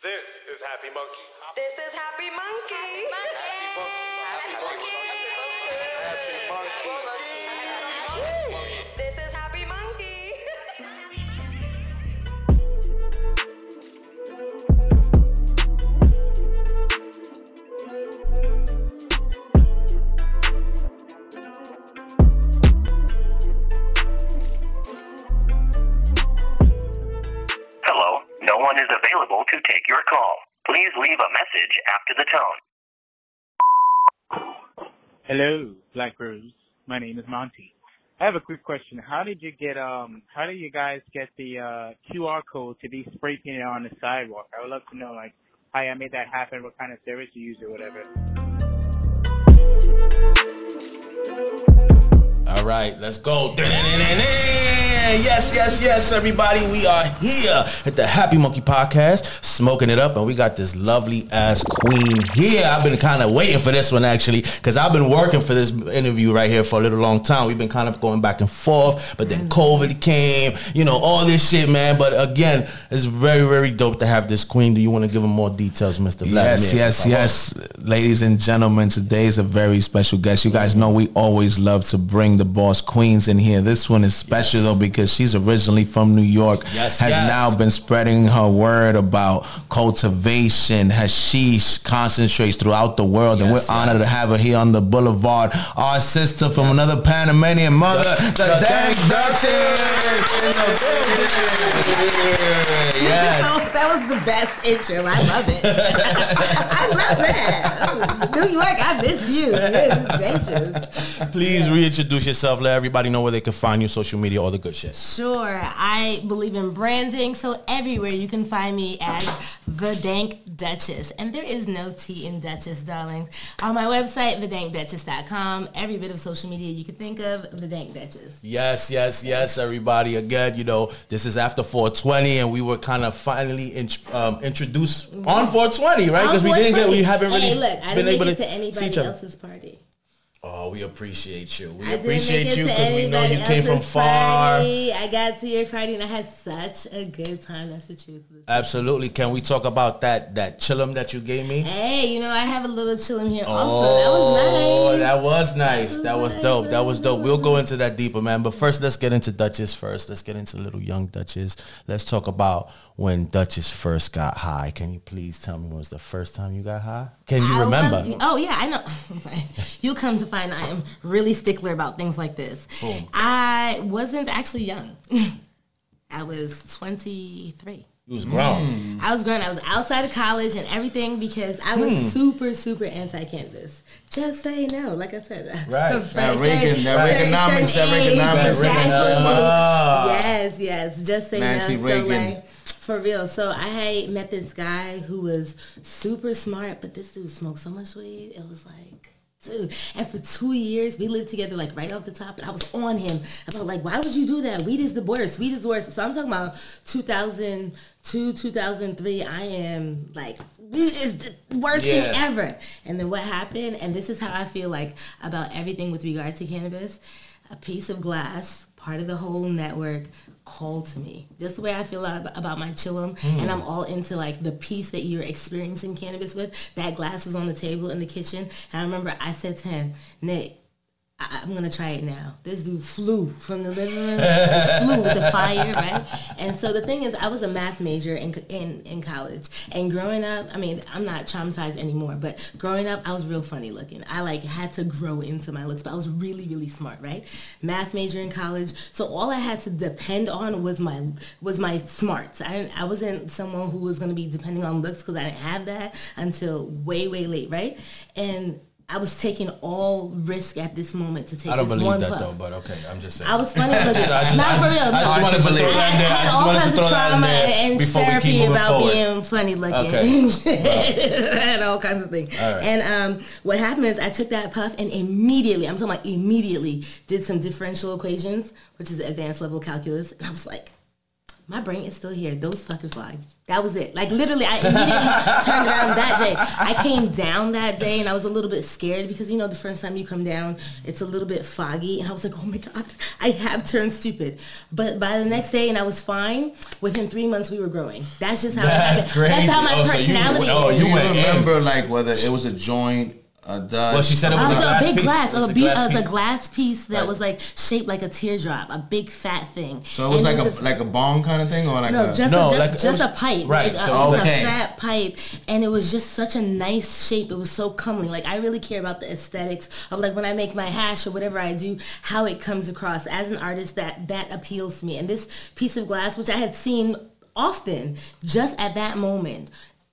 This is HappyMunkey. This is HappyMunkey. Happy Monkey. HappyMunkey. This to take your call. Please leave a message after the tone. Hello, Black Rose. My name is Monty. I have a quick question. How did you get um how did you guys get the uh QR code to be spray painted on the sidewalk? I would love to know like how you made that happen, what kind of service you used or whatever. All right, let's go. Yes, yes, yes, everybody. We are here at the HappyMunkey Podcast, smoking it up, and we got this lovely ass queen here. I've been kind of waiting for this one actually, because I've been working for this interview right here for a little long time. We've been kind of going back and forth, but then mm. COVID came, you know, all this shit, man. But again, it's very, very dope to have this queen. Do you want to give them more details, Mr. Vladimir? Yes, yes, uh-huh. yes. Ladies and gentlemen, today is a very special guest. You guys know we always love to bring the boss queens in here. This one is special Yes. though because she's originally from New York. Yes, has yes. now been spreading her word about cultivation, hashish, concentrates throughout the world. and we're Yes, honored to have her here on the boulevard. Our sister from another Panamanian mother, the, the Dank Dank Duchess. in. Yes. That was the best intro. I love it. I love that. New York, I miss you. Yes, gracious. Please reintroduce yourself. Let everybody know where they can find you, social media, all the good shit. Sure. I believe in branding, so everywhere you can find me as the Dank Duchess. And there is no T in Duchess, darlings. On my website, thedankduchess.com, every bit of social media you can think of, the Dank Duchess. Yes, yes, yes, everybody. Again, you know, this is after 420, and we were kind of finally in, um, introduced on 420, right? Because we didn't get, we haven't really Hey, look, I been able to to see anybody each other. else's party. Oh, we appreciate you. We I appreciate you because we know you came from far. Party. I got to your party and I had such a good time. That's the truth. Absolutely. Can we talk about that that chillum that you gave me? Hey, you know, I have a little chillum here also. Oh, that was oh, nice. that was nice. That was nice. dope. That was dope. We'll go into that deeper, man. But first, let's get into Duchess first. Let's get into little young Duchess. Let's talk about when Duchess first got high. Can you please tell me when was the first time you got high? Can you I remember? was- oh yeah, I know. You'll come to find I am really stickler about things like this. Boom. I wasn't actually young. I was 23. You was grown. I was grown. I was outside of college and everything because I was Hmm. super, super anti-cannabis. Just say no, like I said. Right. That certain- Reagan- that certain- Reaganomics, that Reaganomics. exactly. Ah. Yes, yes. Just say Nancy no. Reagan. So like, for real. So I had met this guy who was super smart, but this dude smoked so much weed. It was like, dude. And for two years, we lived together like right off the top, and I was on him I about like, why would you do that? Weed is the worst. Weed is the worst. So I'm talking about 2002, 2003. I am like, weed is the worst Yeah. thing ever. And then what happened? And this is how I feel like about everything with regard to cannabis. A piece of glass, part of the whole network, called to me. Just the way I feel about my chillum, hmm. and I'm all into like the piece that you're experiencing cannabis with. That glass was on the table in the kitchen, and I remember I said to him, Nick. I- I'm gonna try it now. This dude flew from the living room. Flew with the fire, right? And so the thing is, I was a math major in, in in college, and growing up, I mean, I'm not traumatized anymore, but growing up, I was real funny looking. I like had to grow into my looks, but I was really really smart, right? Math major in college, so all I had to depend on was my was my smarts. I didn't, I wasn't someone who was gonna be depending on looks because I didn't have that until way way late, right? And I was taking all risk at this moment to take. I don't this believe one that puff. though, but okay, I'm just saying. I was funny looking. Just- Not for real. I just wanted to throw that in there. I had just all wanted to kinds throw of trauma and before we keep therapy about forward. being funny looking. Okay. I had all kinds of things. Right. And um, what happened is I took that puff and immediately, I'm talking about immediately, did some differential equations, which is advanced level calculus, and I was like, my brain is still here. Those fuckers lied. That was it. Like literally, I immediately turned around that day. I came down that day and I was a little bit scared because you know the first time you come down, it's a little bit foggy, and I was like, oh my god, I have turned stupid. But by the next day, and I was fine. Within three months, we were growing. That's just how. That's it happened. That's how my crazy. Oh, so you- personality oh, is. you You went in. remember like whether it was a joint, a dud? Well, she said it was it a was a glass big piece. glass, It was a, a be- glass uh, it was piece. a glass piece that Right. was like shaped like a teardrop, a big fat thing. so it was And like a just- like a bong kind of thing, or like no, a, just No, a, just, like, just was- a pipe, right, Like, so uh, just okay. a fat pipe, and it was just such a nice shape. It was so comely. Like I really care about the aesthetics of like when I make my hash or whatever I do, how it comes across as an artist. That that appeals to me. And this piece of glass, which I had seen often, just at that moment.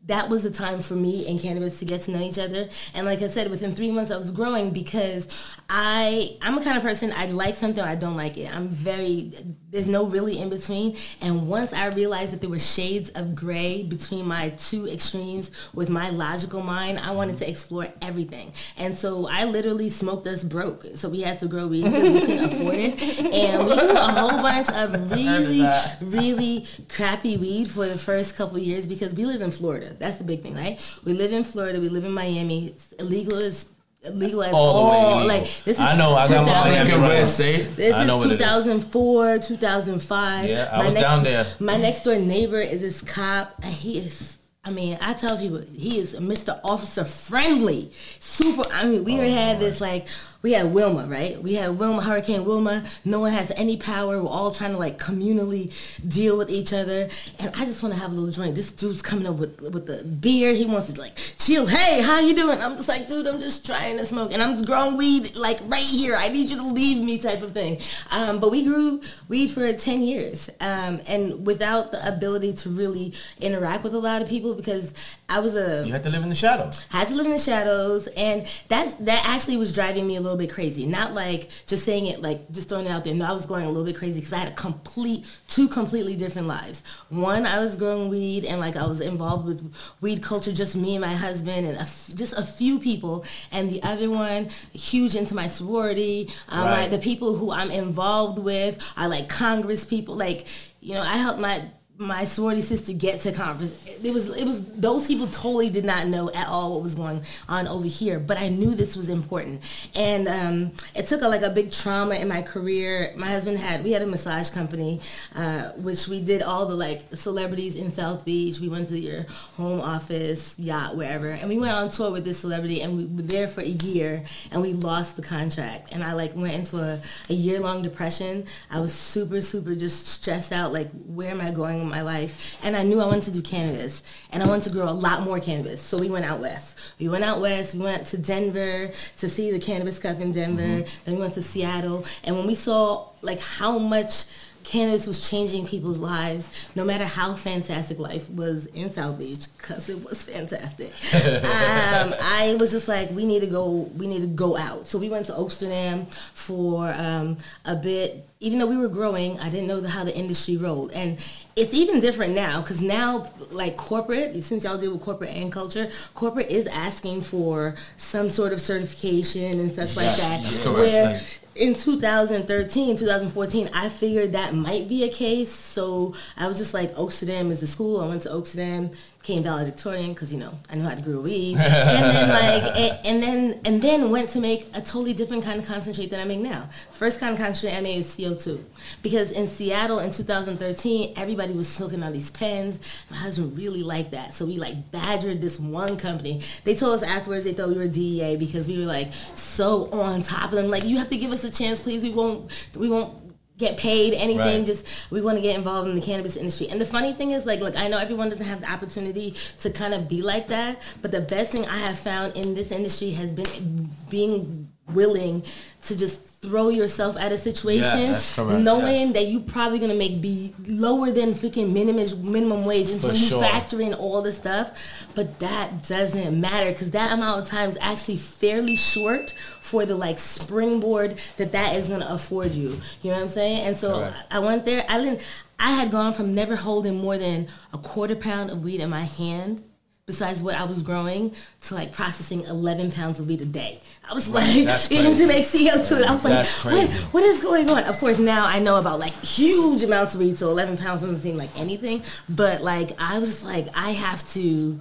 That was the time for me and cannabis to get to know each other. And like I said, within three months I was growing because I I'm a kind of person I like something I don't like it. I'm very there's no really in between. And once I realized that there were shades of gray between my two extremes with my logical mind, I wanted to explore everything. And so I literally smoked us broke. So we had to grow weed because we couldn't afford it. And we grew a whole bunch of really, really crappy weed for the first couple years because we live in Florida. That's the big thing, right? We live in Florida. We live in Miami. It's illegal as as All all. illegal. Like this is I know, I got my 2000 Miami like a right. red state. this I know is what 2004, 2005. Yeah, I my was next, down there. My next door neighbor is this cop, and he is. I mean, I tell people he is Mr. Officer friendly, super. I mean, we Oh, had this like we had Wilma, right? We had Wilma, Hurricane Wilma. No one has any power. We're all trying to like communally deal with each other, and I just want to have a little drink. This dude's coming up with with the beer. He wants to like chill. Hey, how you doing? I'm just like, dude, I'm just trying to smoke, and I'm growing weed like right here. I need you to leave me, type of thing. Um, but we grew weed for ten years, um, and without the ability to really interact with a lot of people because I was a You had to live in the shadows. had to live in the shadows and that that actually was driving me a little bit crazy. Not like just saying it like just throwing it out there. No i was going a little bit crazy because i had a complete two completely different lives. One i was growing weed and like i was involved with weed culture just me and my husband and a f- just a few people. And the other one huge into my sorority. Um, Right. like the people who i'm involved with i like congress people like you know i helped my my sorority sister get to conference. It was it was those people totally did not know at all what was going on over here, but I knew this was important, and um, it took a, like a big trauma in my career. My husband had we had a massage company, uh, which we did all the like celebrities in South Beach. We went to your home office, yacht, wherever, and we went on tour with this celebrity, and we were there for a year, and we lost the contract, and I like went into a, a year long depression. I was super super just stressed out, like where am I going my life? And I knew I wanted to do cannabis, and I wanted to grow a lot more cannabis. So we went out west. We went out west. We went to Denver to see the cannabis cup in Denver. Mm-hmm. Then we went to Seattle, and when we saw like how much cannabis was changing people's lives, no matter how fantastic life was in South Beach, because it was fantastic. um, I was just like, we need to go, we need to go out. So we went to Amsterdam for um, a bit. Even though we were growing, I didn't know the, how the industry rolled, and it's even different now because now, like corporate, since y'all deal with corporate and culture, corporate is asking for some sort of certification and such like that. that's correct. Where in 2013, 2014, I figured that might be a case. So I was just like, Oaksterdam is the school. I went to Oaksterdam, became valedictorian because you know I knew how to grow weed, and then like, and, and then and then went to make a totally different kind of concentrate than I make now. First kind of concentrate I made is CO2, because in Seattle in 2013, everybody was smoking on these pens. My husband really liked that, so we like badgered this one company. They told us afterwards they thought we were DEA because we were like so on top of them. Like you have to give us a chance, please. We won't. We won't get paid anything Right. just we want to get involved in the cannabis industry and the funny thing is like look i know everyone doesn't have the opportunity to kind of be like that but the best thing i have found in this industry has been being willing to just throw yourself at a situation Yes, knowing yes. that you're probably going to make be lower than freaking minimum minimum wage and when sure. you factor in all the stuff but that doesn't matter because that amount of time is actually fairly short for the like springboard that that is going to afford you you know what i'm saying and so Correct. i went there i didn't i had gone from never holding more than a quarter pound of weed in my hand besides what I was growing to like processing 11 pounds of weed a day. I was like, That's getting to make CO2. And I was like, what, what is going on? Of course, now I know about like huge amounts of weed, so 11 pounds doesn't seem like anything. But like, I was like, I have to.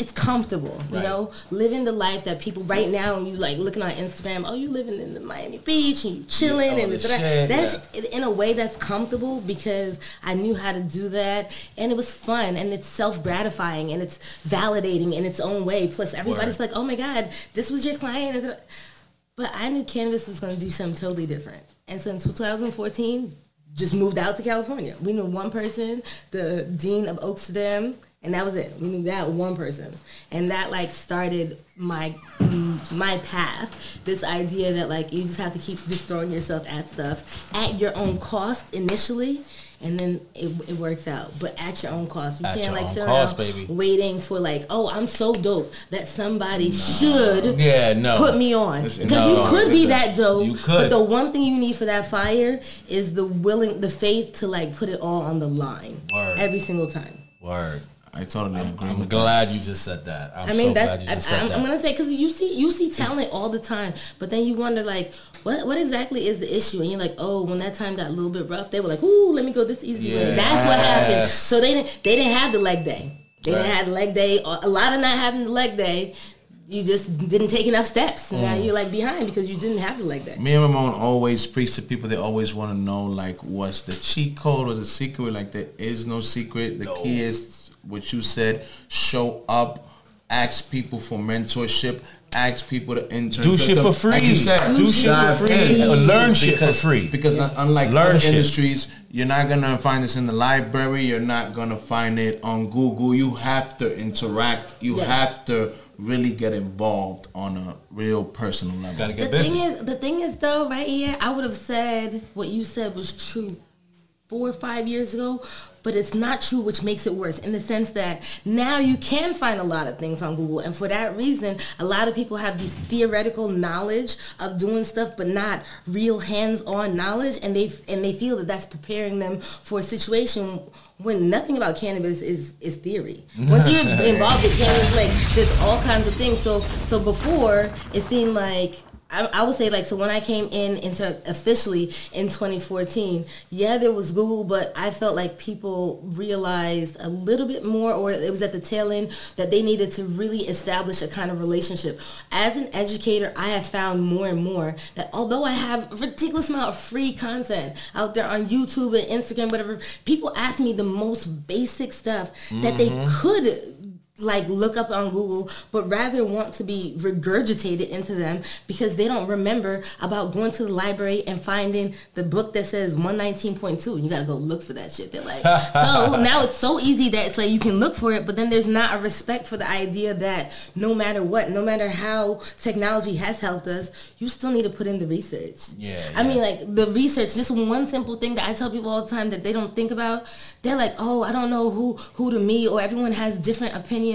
It's comfortable, you Right. know, living the life that people right now. You like looking on Instagram. Oh, you living in the Miami Beach and you chilling all and this da- da- shit, that's in a way that's comfortable because I knew how to do that and it was fun and it's self gratifying and it's validating in its own way. Plus, everybody's Word. like, "Oh my God, this was your client." But I knew cannabis was going to do something totally different. And since 2014, just moved out to California. We knew one person, the dean of Oaksterdam, and that was it. We knew that one person, and that like started my my path. This idea that like you just have to keep just throwing yourself at stuff at your own cost initially. And then it, it works out, but at your own cost. You At can't your like sit cost, around baby. waiting for like, oh, I'm so dope that somebody should Yeah, no. put me on because no. you could be that dope. You could. But the one thing you need for that fire is the willing, the faith to like put it all on the line Word. every single time. Word. I totally agree I'm with glad you just said that. I'm I mean, so that's glad you I, said I'm, that. I'm gonna say because you see you see talent all the time, but then you wonder like. What, what exactly is the issue? And you're like, oh, when that time got a little bit rough, they were like, ooh, let me go this easy way. That's what happened. So they didn't they didn't have the leg day. They Right. didn't have the leg day. A lot of not having the leg day, you just didn't take enough steps. And now Mm. you're like behind because you didn't have the leg day. Me and Ramon always preach to people. They always want to know like what's the cheat code or the secret. Like there is no secret. The key is what you said. Show up. Ask people for mentorship. Ask people to intern. Do shit for free. Like you said, Do shit for free. Or learn shit for Because- free. Because un- unlike Learn other shit. industries, you're not gonna find this in the library. You're not gonna find it on Google. You have to interact. You Yeah. have to really get involved on a real personal level. Gotta The busy. thing is, the thing is though, right here, I would have said what you said was true four or five years ago, but it's not true, which makes it worse in the sense that now you can find a lot of things on Google, and for that reason, a lot of people have these theoretical knowledge of doing stuff, but not real hands-on knowledge, and they and they feel that that's preparing them for a situation when nothing about cannabis is is theory. Once you're involved in cannabis, like there's all kinds of things. So so before it seemed like I, I would say like so when I came in into officially in 2014, yeah, there was Google, but I felt like people realized a little bit more, or it was at the tail end that they needed to really establish a kind of relationship. As an educator, I have found more and more that although I have a ridiculous amount of free content out there on YouTube and Instagram, whatever, people ask me the most basic stuff that they mm-hmm. could like look up on Google, but rather want to be regurgitated into them because they don't remember about going to the library and finding the book that says 119.2. You gotta go look for that shit. They're like, so now it's so easy that it's like you can look for it, but then there's not a respect for the idea that no matter what, no matter how technology has helped us, you still need to put in the research. Yeah, I mean, like the research. Just one simple thing that I tell people all the time that they don't think about. They're like, oh, I don't know who who to me, or everyone has different opinions.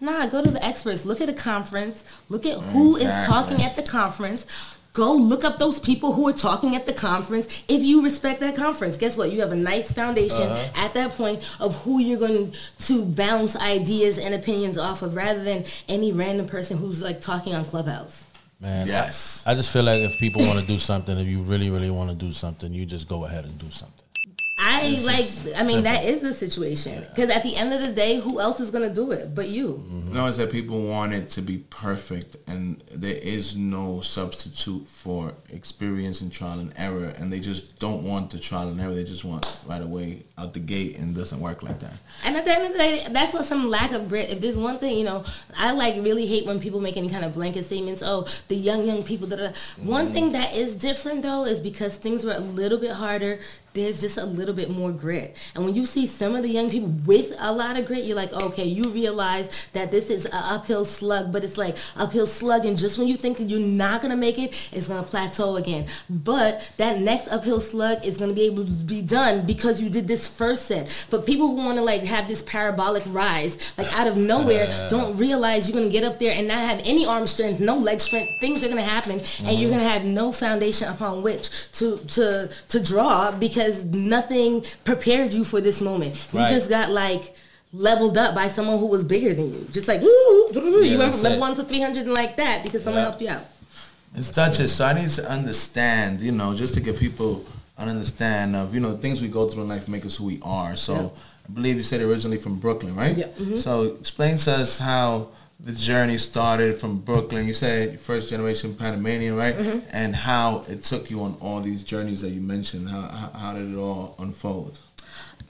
Nah, go to the experts. Look at a conference. Look at who is Exactly. talking at the conference. Go look up those people who are talking at the conference. If you respect that conference, guess what? You have a nice foundation Uh-huh. at that point of who you're going to bounce ideas and opinions off of, rather than any random person who's like talking on Clubhouse. Man, Yes. I, I just feel like if people want to do something, if you really, really want to do something, you just go ahead and do something. I It's like. I mean, simple. that is the situation. Because at the end of the day, who else is gonna do it but you? Mm-hmm. No, it's that people want it to be perfect, and there is no substitute for experience and trial and error, and they just don't want the trial and error. They just want right away out the gate, and it doesn't work like that. And at the end of the day, that's what some lack of grit. If there's one thing, you know, I like really hate when people make any kind of blanket statements. Oh, the young young people that are. One mm-hmm. thing that is different though is because things were a little bit harder. There's just a little bit more grit. And when you see some of the young people with a lot of grit, you're like, okay, you realize that this is an uphill slug, but it's like uphill slug, and just when you think that you're not gonna make it, it's gonna plateau again. But that next uphill slug is gonna be able to be done because you did this first set. But people who want to like have this parabolic rise, like out of nowhere, don't realize you're gonna get up there and not have any arm strength, no leg strength. Things are gonna happen, and you're mm-hmm. gonna have no foundation upon which to to to draw because nothing prepared you for this moment. You Right. just got like leveled up by someone who was bigger than you. Just like, woo, woo, woo, woo. Yeah, you went from level it. one to 300 and like that because someone Yeah. helped you out. It's Duchess, so I need to understand, you know, just to give people an understand of, you know, the things we go through in life make us who we are. So Yeah. I believe you said originally from Brooklyn, right? Yeah, mhm. So explain to us how the journey started from Brooklyn. You said first generation Panamanian, right? Mm-hmm. And how it took you on all these journeys that you mentioned. How, how, did it all unfold?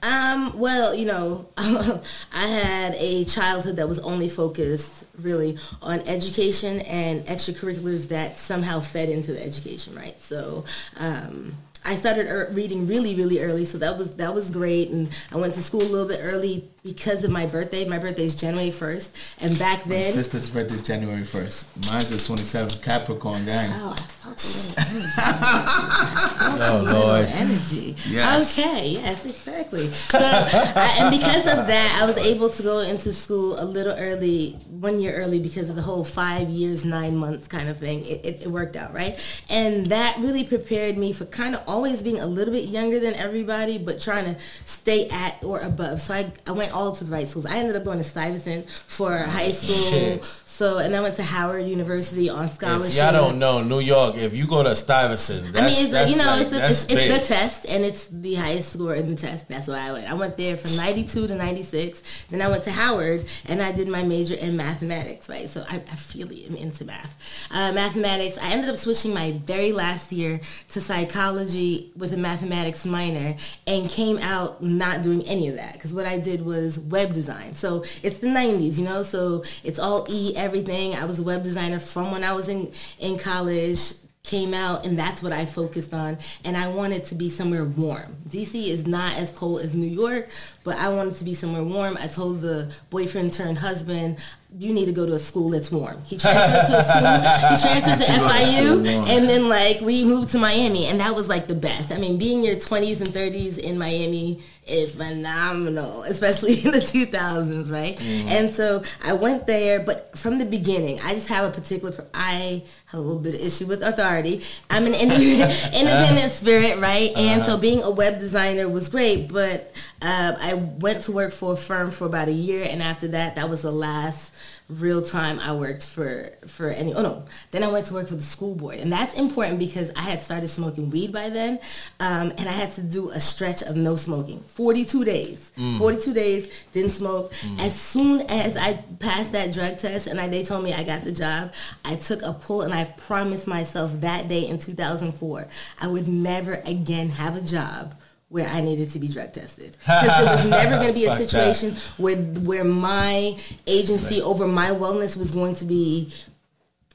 Um, well, you know, I had a childhood that was only focused really on education and extracurriculars that somehow fed into the education, right? So, um, I started er- reading really, really early, so that was that was great. And I went to school a little bit early because of my birthday. My birthday is January first, and back then... My then, sister's birthday is January 1st. Mine's the 27th Capricorn gang. Oh, I felt a oh, little energy. Oh, Lord. energy. Yes. Okay. Yes, exactly. So, I, and because of that, I was able to go into school a little early, one year early, because of the whole five years, nine months kind of thing. It, it, it worked out, right? And that really prepared me for kind of always being a little bit younger than everybody, but trying to stay at or above. So I, I went all to the right schools. I ended up going to Stuyvesant for high school. Shit. So, and I went to Howard University on scholarship. If y'all don't know, New York, if you go to Stuyvesant, that's, I mean, it's, that's you know, like, it's, the, that's it's, it's the test, and it's the highest score in the test. That's why I went. I went there from 92 to 96. Then I went to Howard, and I did my major in mathematics, right? So I, I really am into math. Uh, mathematics, I ended up switching my very last year to psychology with a mathematics minor, and came out not doing any of that, because what I did was web design. So it's the 90s, you know, so it's all E everything. I was a web designer from when I was in, in college came out and that's what I focused on and I wanted to be somewhere warm. DC is not as cold as New York, but I wanted to be somewhere warm. I told the boyfriend turned husband, you need to go to a school that's warm. He transferred to a school, he transferred to FIU and then like we moved to Miami and that was like the best. I mean, being your 20s and 30s in Miami is phenomenal, especially in the 2000s, right? And so I went there, but from the beginning, I just have a particular, I have a little bit of issue with authority. I'm an independent, independent spirit, right? And so being a web designer was great, but uh, I went to work for a firm for about a year, and after that, that was the last real time I worked for for any oh no. Then I went to work for the school board and that's important because I had started smoking weed by then um, and I had to do a stretch of no smoking. 42 days. 42 days didn't smoke. As soon as I passed that drug test and I, they told me I got the job I took a pull and I promised myself that day in 2004 I would never again have a job where I needed to be drug tested. Because there was never going to be a Fuck that. situation where where my agency over my wellness was going to be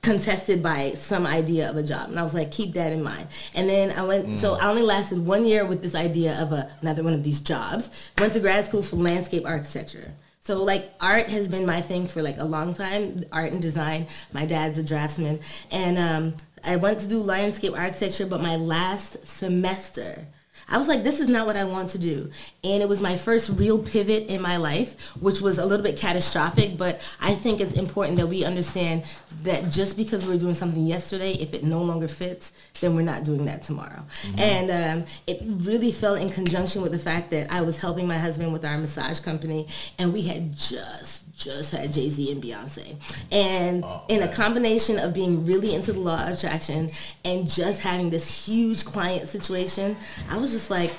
contested by some idea of a job. And I was like keep that in mind. And then I went so I only lasted one year with this idea of a, another one of these jobs. Went to grad school for landscape architecture. So like art has been my thing for like a long time. Art and design. My dad's a draftsman. And um, I went to do landscape architecture but my last semester I was like, this is not what I want to do. And it was my first real pivot in my life, which was a little bit catastrophic, but I think it's important that we understand that just because we we're doing something yesterday, if it no longer fits, then we're not doing that tomorrow. And um, it really fell in conjunction with the fact that I was helping my husband with our massage company, and we had just just had Jay Z and Beyonce, and oh, in a combination of being really into the law of attraction and just having this huge client situation, I was just like,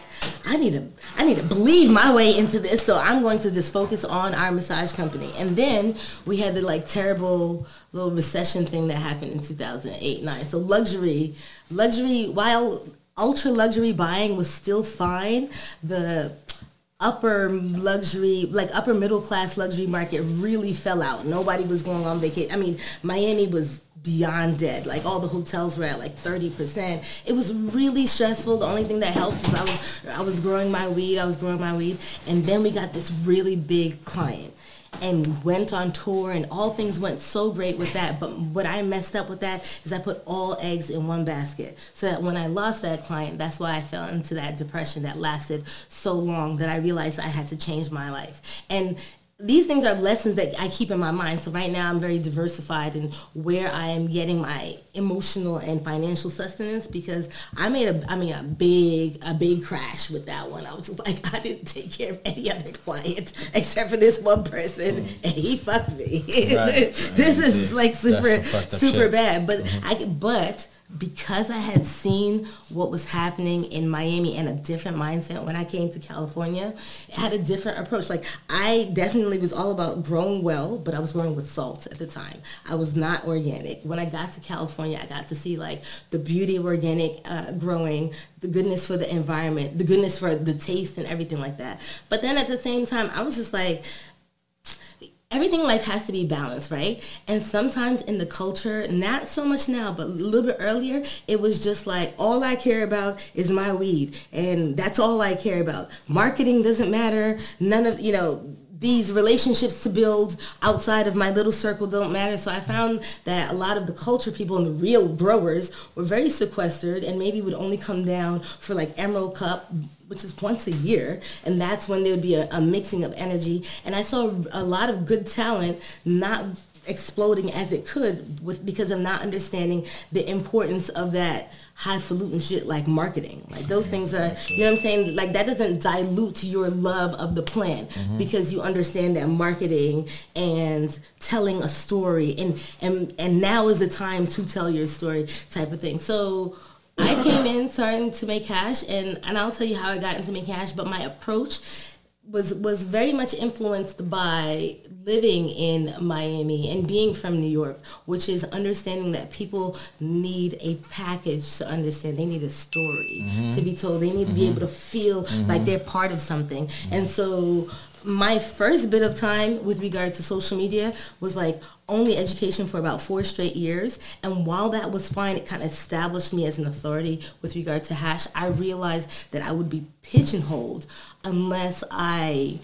I need to, I need to believe my way into this. So I'm going to just focus on our massage company. And then we had the like terrible little recession thing that happened in 2008, nine. So luxury, luxury, while ultra luxury buying was still fine, the upper luxury, like upper middle class luxury market really fell out. Nobody was going on vacation. I mean, Miami was beyond dead. Like all the hotels were at like 30%. It was really stressful. The only thing that helped was I was I was growing my weed, I was growing my weed, and then we got this really big client and went on tour and all things went so great with that. But what i messed up with that is i put all eggs in one basket. So that when i lost that client that's why i fell into that depression that lasted so long that i realized i had to change my life. And these things are lessons that I keep in my mind. So right now I'm very diversified in where I am getting my emotional and financial sustenance because I made a I mean a big a big crash with that one. I was just like I didn't take care of any other clients except for this one person and he fucked me. Right. this is like super That's some fucked up super shit. bad. But mm-hmm. I but because I had seen what was happening in Miami and a different mindset when I came to California, it had a different approach. Like I definitely was all about growing well, but I was growing with salt at the time. I was not organic. When I got to California, I got to see like the beauty of organic uh, growing, the goodness for the environment, the goodness for the taste and everything like that. But then at the same time, I was just like, everything in life has to be balanced, right? And sometimes in the culture, not so much now, but a little bit earlier, it was just like all I care about is my weed, and that's all I care about. Marketing doesn't matter. None of you know these relationships to build outside of my little circle don't matter. So I found that a lot of the culture people and the real growers were very sequestered and maybe would only come down for like Emerald Cup, which is once a year. And that's when there would be a, a mixing of energy. And I saw a lot of good talent not exploding as it could with because of not understanding the importance of that highfalutin shit like marketing. Like those things are, you know what I'm saying? Like that doesn't dilute your love of the plant mm-hmm. because you understand that marketing and telling a story and, and, and now is the time to tell your story type of thing. So I came in starting to make hash and, and I'll tell you how I got into making hash, but my approach was was very much influenced by living in Miami and being from New York, which is understanding that people need a package to understand. They need a story mm-hmm. to be told. They need to be mm-hmm. able to feel mm-hmm. like they're part of something. And so my first bit of time with regard to social media was like only education for about four straight years. And while that was fine, it kind of established me as an authority with regard to hash. I realized that I would be pigeonholed unless I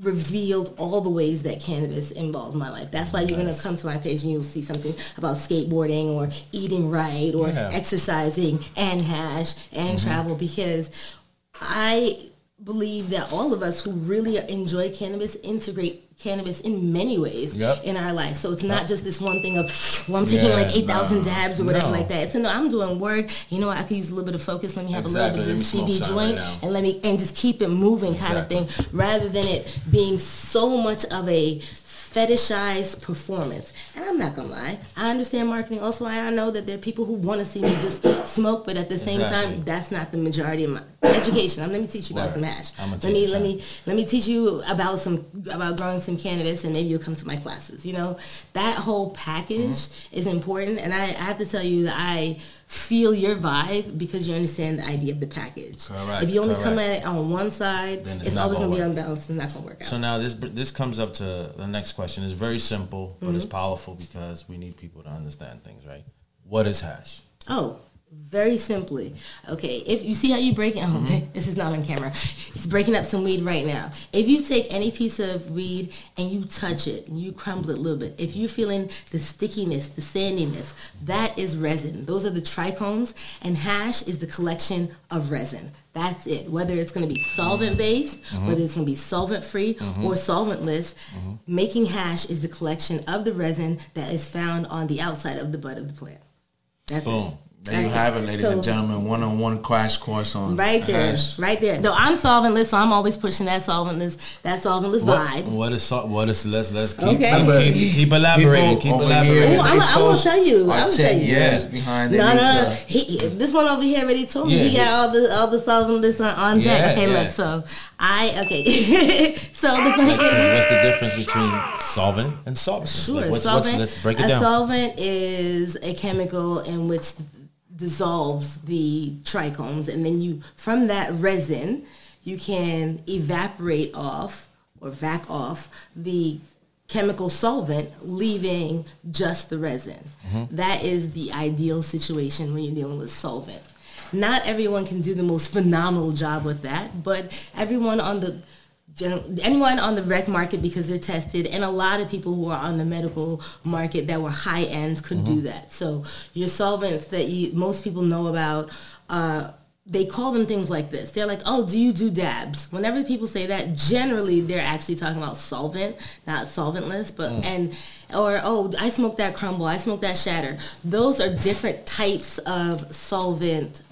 revealed all the ways that cannabis involved my life. That's why you're going to come to my page and you'll see something about skateboarding or eating right or Yeah. exercising and hash and mm-hmm. travel because I believe that all of us who really enjoy cannabis integrate cannabis in many ways Yep. in our life. So it's not just this one thing of, well, I'm taking Yeah, like 8,000 dabs or whatever No. like that. It's no, I'm doing work. You know? I could use a little bit of focus. Let me have Exactly. a little bit of this CB some right joint and let me, and just keep it moving kind of thing rather than it being so much of a fetishized performance. And I'm not gonna lie, I understand marketing. Also, I know that there are people who want to see me just smoke, but at the same Exactly. time, that's not the majority of my education. Um, let me teach you about Word. some hash. Let me let me let me teach you about some about growing some cannabis, and maybe you'll come to my classes. You know, that whole package Mm-hmm. is important, and I, I have to tell you that I feel your vibe because you understand the idea of the package. Correct, If you only come at it on one side, Then it's it's, always gonna be unbalanced and not going to work out. So now this this comes up to the next question. It's very simple, but Mm-hmm. it's powerful because we need people to understand things, right? What is hash? Oh, very simply. Okay, if you see how you break it, oh, Mm-hmm. this is not on camera. It's breaking up some weed right now. If you take any piece of weed and you touch it and you crumble it a little bit, if you're feeling the stickiness, the sandiness, that is resin. Those are the trichomes, and hash is the collection of resin. That's it. Whether it's going to be solvent based, Mm-hmm. whether it's going to be solvent free or solventless, making hash is the collection of the resin that is found on the outside of the bud of the plant. That's Boom. it. There you have it, it. ladies So- and gentlemen. One on one crash course on Right there, hash. right there. Though I'm solventless, so I'm always pushing that solventless, that solventless What, vibe. what is so- what is let's let's keep Okay. keep, keep elaborating, People keep elaborating. here, Oh, I'm- East I will Coast tell you, I are will 10 tell you. years behind. They No, need no, no. He, he- this one over here already told me Yeah, he got all the all the solventless on, on deck. Yeah, okay, yeah. look. So I okay. so the funny Like, thing what's the difference between solvent and solvent? Sure, Like, what's, solvent. what's, let's break it a down. solvent is a chemical in which dissolves the trichomes, and then you from that resin you can evaporate off or vac off the chemical solvent, leaving just the resin. Mm-hmm. That is the ideal situation when you're dealing with solvent. Not everyone can do the most phenomenal job with that, but everyone on the gen- anyone on the rec market because they're tested and a lot of people who are on the medical market that were high end could do that so your solvents that you most people know about uh, they call them things like this. They're like, oh, do you do dabs? Whenever people say that, generally they're actually talking about solvent, not solventless, but and or oh, I smoke that crumble, I smoke that shatter. Those are different types of solvent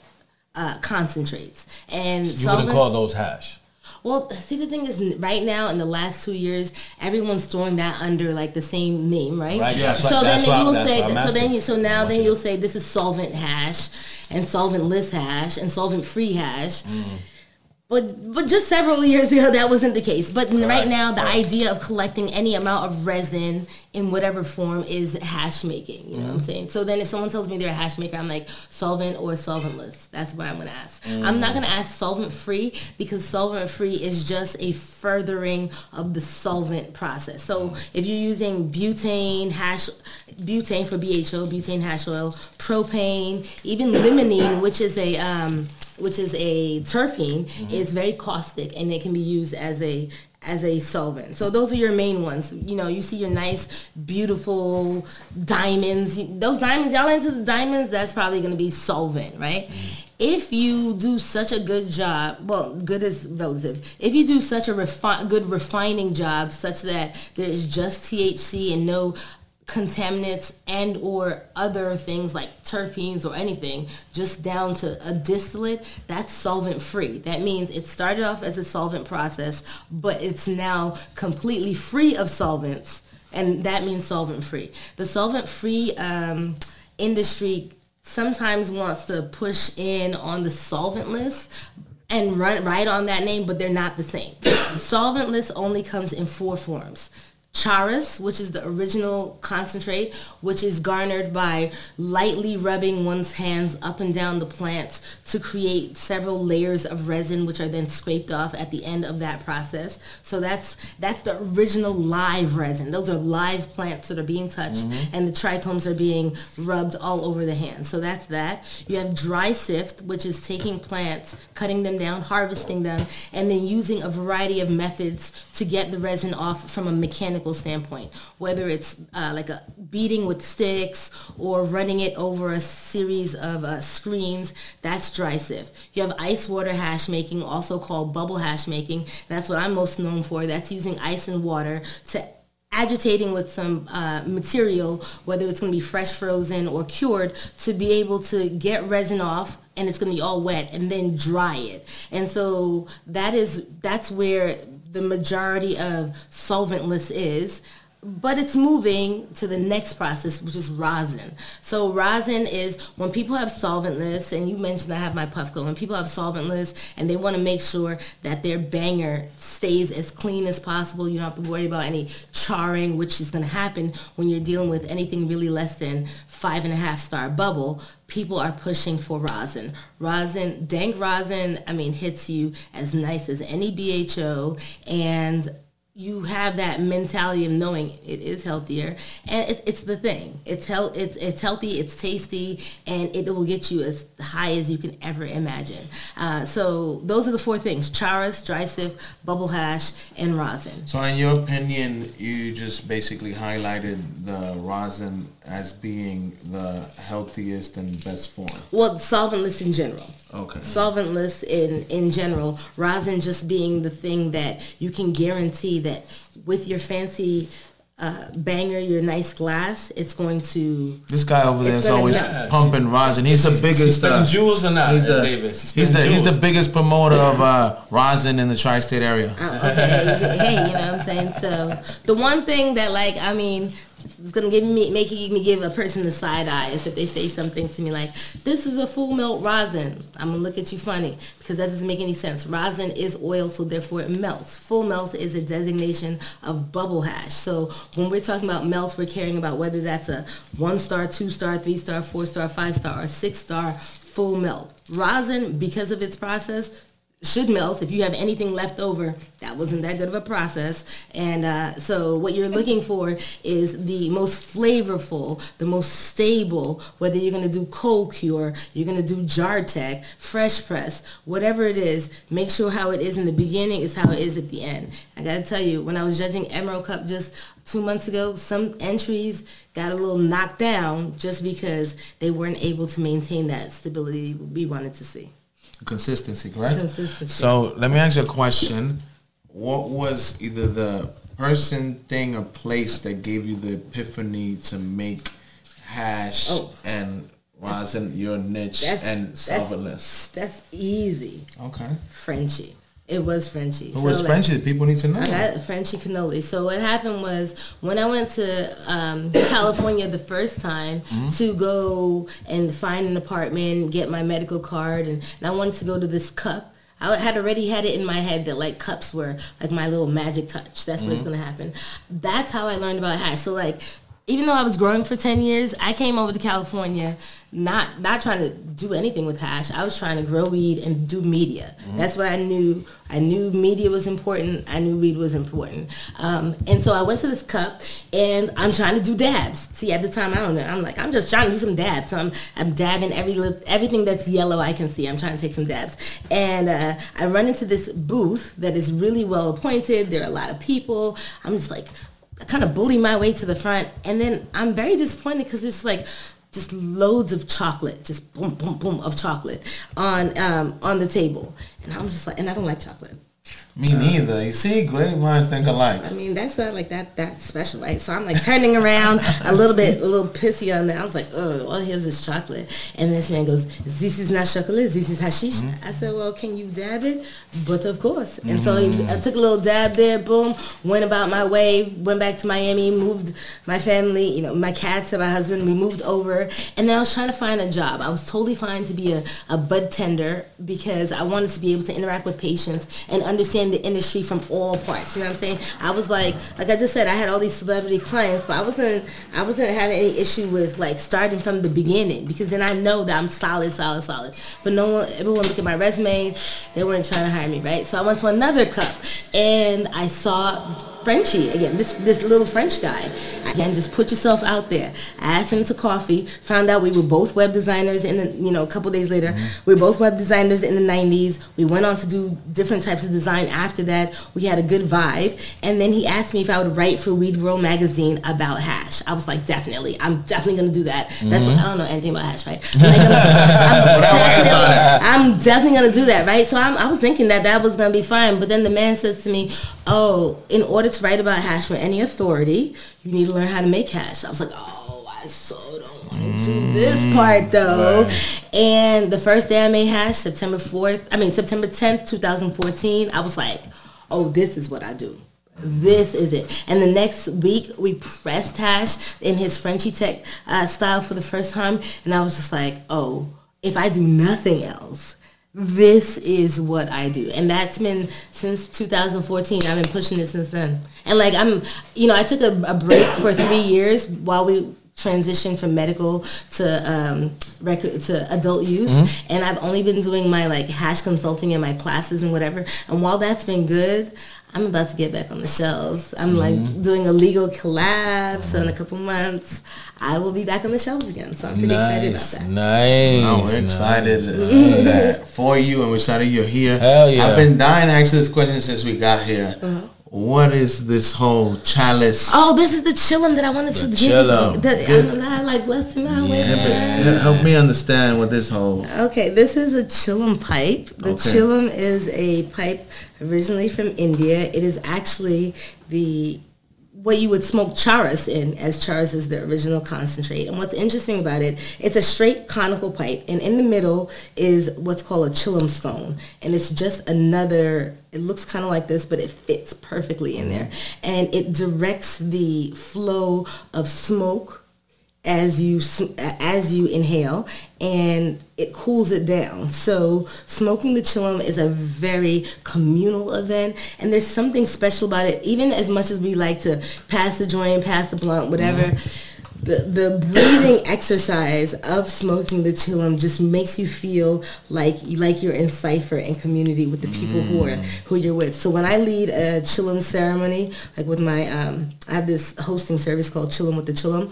uh, concentrates. And You solvent, wouldn't call those hash. Well, see, the thing is, right now in the last two years, everyone's throwing that under like the same name, right? Right, yeah, So that's then you will say, so then you, so now then you'll say this is solvent hash, and solventless hash, and solvent free hash. Mm. But but just several years ago that wasn't the case. But right Correct, now the correct. idea of collecting any amount of resin in whatever form is hash making. You know Mm-hmm. what I'm saying? So then if someone tells me they're a hash maker, I'm like solvent or solventless. That's what I'm gonna ask. I'm not gonna ask solvent free because solvent free is just a furthering of the solvent process. So if you're using butane hash butane for BHO, butane hash oil, propane, even limonene, which is a um, which is a terpene, mm-hmm. is very caustic and it can be used as a as a solvent. So those are your main ones. You know, you see your nice, beautiful diamonds. Those diamonds, y'all into the diamonds, that's probably going to be solvent, right? Mm-hmm. If you do such a good job, well, good is relative. If you do such a refi- good refining job, such that there's just THC and no contaminants and or other things like terpenes or anything just down to a distillate that's solvent free that means it started off as a solvent process but it's now completely free of solvents and that means solvent free the solvent free um, industry sometimes wants to push in on the solventless and run right on that name, but they're not the same. Solventless only comes in four forms. Charas, which is the original concentrate, which is garnered by lightly rubbing one's hands up and down the plants to create several layers of resin, which are then scraped off at the end of that process. So that's that's the original live resin. Those are live plants that are being touched, mm-hmm. and the trichomes are being rubbed all over the hand. So that's that. You have dry sift, which is taking plants, cutting them down, harvesting them, and then using a variety of methods to get the resin off from a mechanical standpoint, whether it's uh, like a beating with sticks or running it over a series of uh, screens. That's dry sift. You have ice water hash making, also called bubble hash making. That's what I'm most known for. That's using ice and water to agitating with some uh, material, whether it's going to be fresh frozen or cured, to be able to get resin off and it's going to be all wet and then dry it. And so that is that's where the majority of solventless is. But it's moving to the next process, which is rosin. So rosin is when people have solventless, and you mentioned I have my Puffco, when people have solventless and they want to make sure that their banger stays as clean as possible, you don't have to worry about any charring, which is going to happen when you're dealing with anything really less than five and a half star bubble people are pushing for rosin. Rosin, dank rosin, I mean, hits you as nice as any BHO and you have that mentality of knowing it is healthier. And it, it's the thing. It's hel- it's it's healthy it's tasty and it will get you as high as you can ever imagine. Uh, so those are the four things charas dry sift bubble hash and rosin. So in your opinion, you just basically highlighted the rosin as being the healthiest and best form. well solventless in general. Okay. solventless in in general. Rosin just being the thing that you can guarantee that with your fancy uh, banger your nice glass it's going to This guy over there It's is gonna always melt. pumping rosin. He's the biggest. spitting uh, jewels or not, He's the, He's he's the he's the biggest promoter of uh, rosin in the tri-state area. uh, okay hey you know what i'm saying so the one thing that like i mean is gonna give me make me give a person the side eye is if they say something to me like this is a full melt rosin. I'm gonna look at you funny because that doesn't make any sense. Rosin is oil so therefore it melts. Full melt is a designation of bubble hash. So when we're talking about melts we're caring about whether that's a one star two star three star four star five star or six star full melt. Rosin because of its process should melt. If you have anything left over that wasn't that good of a process. And uh, so what you're looking for is the most flavorful the most stable whether you're going to do cold cure you're going to do jar tech fresh press whatever it is make sure how it is in the beginning is how it is at the end. I gotta tell you when i was judging emerald cup just two months ago some entries got a little knocked down just because they weren't able to maintain that stability we wanted to see Consistency, correct? Consistency. So let me ask you a question. What was either the person, thing, or place that gave you the epiphany to make hash Oh. and wasn't your niche That's and that's, that's easy. Okay. Frenchy. It was Frenchy. So, was like, Frenchy? People need to know. I got Frenchy Cannoli. So what happened was when I went to um, California the first time Mm-hmm. to go and find an apartment, get my medical card, and, and I wanted to go to this cup. I had already had it in my head that like cups were like my little magic touch. That's what's Mm-hmm. gonna happen. That's how I learned about hash. So like even though I was growing for ten years, I came over to California not not trying to do anything with hash. I was trying to grow weed and do media. That's what I knew. I knew media was important. I knew weed was important. Um, and so I went to this cup and I'm trying to do dabs. See, at the time I don't know. I'm like I'm just trying to do some dabs. So I'm I'm dabbing every everything that's yellow I can see. I'm trying to take some dabs. And uh, I run into this booth that is really well appointed. There are a lot of people. I'm just like I kind of bully my way to the front, and then I'm very disappointed because it's like just loads of chocolate, just boom, boom, boom of chocolate on um, on the table, and I'm just like, and I don't like chocolate. Me uh, neither. You see, great minds think alike. I mean, that's not like that that special, right? So I'm like turning around a little bit, a little pissy on that. I was like, oh, all here's is chocolate. And this man goes, this is not chocolate, this is hashish. Mm-hmm. I said, well, can you dab it? But of course. And so he- I took a little dab there, boom, went about my way, went back to Miami, moved my family, you know, my cats and my husband, we moved over. And then I was trying to find a job. I was totally fine to be a, a bud tender because I wanted to be able to interact with patients and understand the industry from all parts. You know what I'm saying? I was like, like I just said, I had all these celebrity clients, but I wasn't, I wasn't having any issue with like starting from the beginning because then I know that I'm solid, solid, solid. But no one, everyone look at my resume, they weren't trying to hire me, right? So I went to another cup and I saw Frenchy again, this this little French guy. Again, just put yourself out there. I asked him to coffee. Found out we were both web designers. In the, you know, a couple days later, we were both web designers in the '90s. We went on to do different types of design. After that, we had a good vibe. And then he asked me if I would write for Weed World magazine about hash. I was like, definitely. I'm definitely gonna do that. That's what I don't know anything about hash, right? I'm, like, I'm, definitely, I'm definitely gonna do that, right? So I'm, I was thinking that that was gonna be fine. But then the man says to me, "Oh, in order write about hash with any authority, you need to learn how to make hash." I was like, "Oh, I so don't want to do this part though." And the first day I made hash, September fourth, I mean September tenth, two thousand fourteen, I was like, "Oh, this is what I do." This is it. And the next week, we pressed Hash in his Frenchy Tech uh, style for the first time. And I was just like, oh, if I do nothing else, this is what I do. And that's been since 2014. I've been pushing it since then. And like, I'm, you know, I took a, a break for three years while we transitioned from medical to um, rec- to adult use, and I've only been doing my like hash consulting and my classes and whatever. And while that's been good, I'm about to get back on the shelves. I'm mm-hmm. like doing a legal collab, so in a couple months, I will be back on the shelves again. So I'm pretty excited about that. nice. Oh, we're nice. excited that for you, and we're excited you're here. Hell yeah. I've been dying to ask this question since we got here. Uh-huh. What is this whole chalice? Oh, this is the chillum that I wanted to give you. I'm not like blessing my way. Help- Help me understand what this whole. Okay, this is a chillum pipe. The Okay. chillum is a pipe originally from India. It is actually the what you would smoke charas in, as charas is the original concentrate. And what's interesting about it, it's a straight conical pipe, and in the middle is what's called a chillum stone, and it's just another. It looks kind of like this, but it fits perfectly in there, mm-hmm. and it directs the flow of smoke as you as you inhale and it cools it down. So smoking the chillum is a very communal event and there's something special about it. Even as much as we like to pass the joint pass the blunt whatever mm-hmm. The, the breathing exercise of smoking the chillum just makes you feel like like you're in cipher and community with the people who are who you're with. So when I lead a chillum ceremony, like with my um, I have this hosting service called Chillum with the Chillum.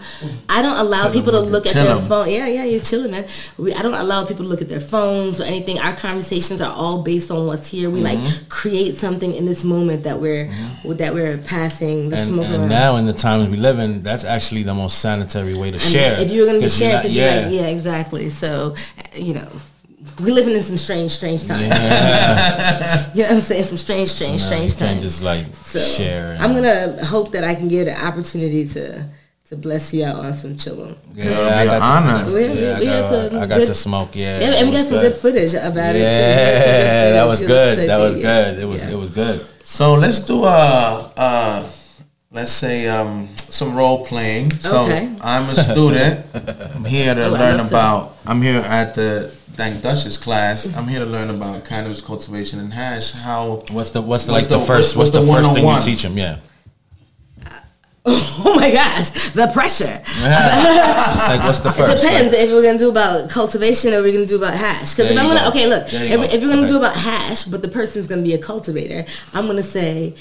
I don't allow people to with the look at their phone. Yeah, yeah, you're chilling, man. We, I don't allow people to look at their phones or anything. Our conversations are all based on what's here. We Mm-hmm. like create something in this moment that we're that we're passing the And, smoke and around. now in the times we live in, that's actually the most sanitary way to I mean. If you were going to be 'Cause you're sharing, not- because you're like, yeah, exactly. So, uh, you know, we're living in some strange, strange times. you know what I'm saying? Some strange, strange, Nah, strange you can't times. just like So share. I'm gonna hope that I can get an opportunity to to bless you out on some chillin'. Yeah, It'll I be got an to- honor. We, Yeah, I we got, got some I got good, to smoke. Yeah, yeah, it and we got some good footage about Yeah, it Yeah, that was good. That was good. It was it was good. So let's do a, uh, let's say um, some role playing. So Okay. I'm a student. I'm here to Oh, learn love to. about. I'm here at the Dank Duchess class. I'm here to learn about cannabis cultivation and hash. How What's the what's the, What's like the, the- first what's what's, the, the first thing you teach them? Yeah. Oh my gosh, the pressure. like what's the It first? depends Like, if we're gonna do about cultivation or we're gonna do about hash. Because if I'm gonna, go. okay, look, if, you go. if you're gonna Okay. do about hash, but the person's gonna be a cultivator, I'm gonna say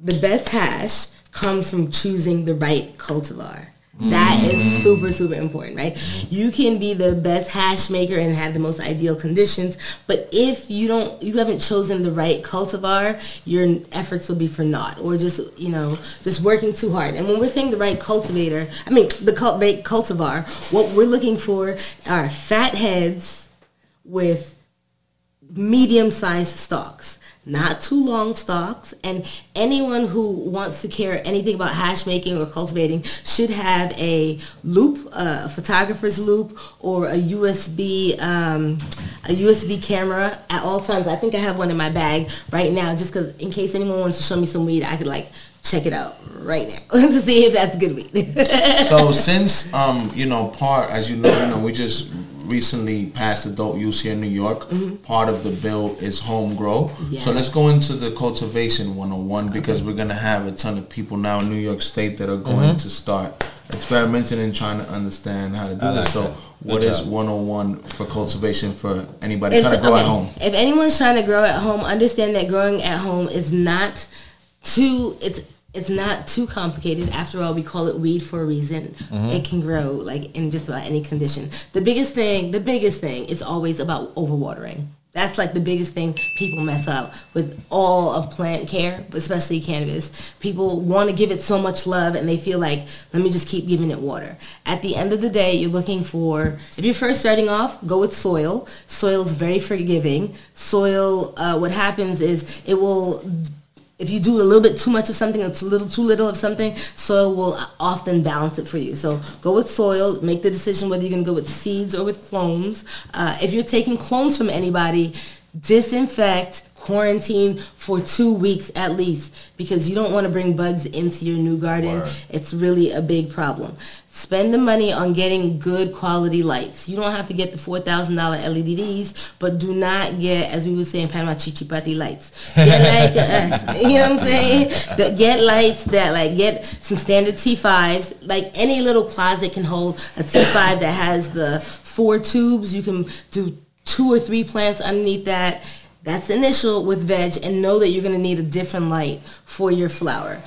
the best hash comes from choosing the right cultivar. That Mm-hmm. super, super important, right? You can be the best hash maker and have the most ideal conditions, but if you don't, you haven't chosen the right cultivar, your efforts will be for naught, or just you know, just working too hard. And when we're saying the right cultivator, I mean the cult- right cultivar, what we're looking for are fat heads with medium-sized stalks not too long stalks and anyone who wants to care anything about hash making or cultivating should have a loop a photographer's loop or a usb um, a usb camera at all times. I think i have one in my bag right now just because in case anyone wants to show me some weed i could like check it out right now to see if that's good weed. So since um you know part as you know you know we just recently passed adult use here in New York. Part of the bill is home grow. So Mm-hmm. Let's go into the cultivation 101 because we're gonna have a ton of people now in New York State that are going to start experimenting and trying to understand how to do I this. like So that. what Good is job. 101 for cultivation for anybody If, trying to grow okay, at home? if anyone's trying to grow at home, understand that growing at home is not too it's it's not too complicated. After all, we call it weed for a reason. Mm-hmm. It can grow like in just about any condition. The biggest thing, the biggest thing is always about overwatering. That's like the biggest thing people mess up with all of plant care, especially cannabis. People want to give it so much love and they feel like, let me just keep giving it water. At the end of the day, you're looking for, if you're first starting off, go with soil. Soil is very forgiving. Soil, uh, what happens is it will if you do a little bit too much of something or too little too little of something, soil will often balance it for you. So go with soil. Make the decision whether you're going to go with seeds or with clones. Uh, if you're taking clones from anybody, disinfect, quarantine for two weeks at least because you don't want to bring bugs into your new garden. It's really a big problem. Spend the money on getting good quality lights. You don't have to get the four thousand dollar LEDs, but do not get, as we would say in Panama, chichipati lights. Get like, uh, you know what I'm saying? The- Get lights that like get some standard T5s. Like any little closet can hold a T5 that has the four tubes. You can do two or three plants underneath that. That's initial with veg, and know that you're gonna need a different light for your flower.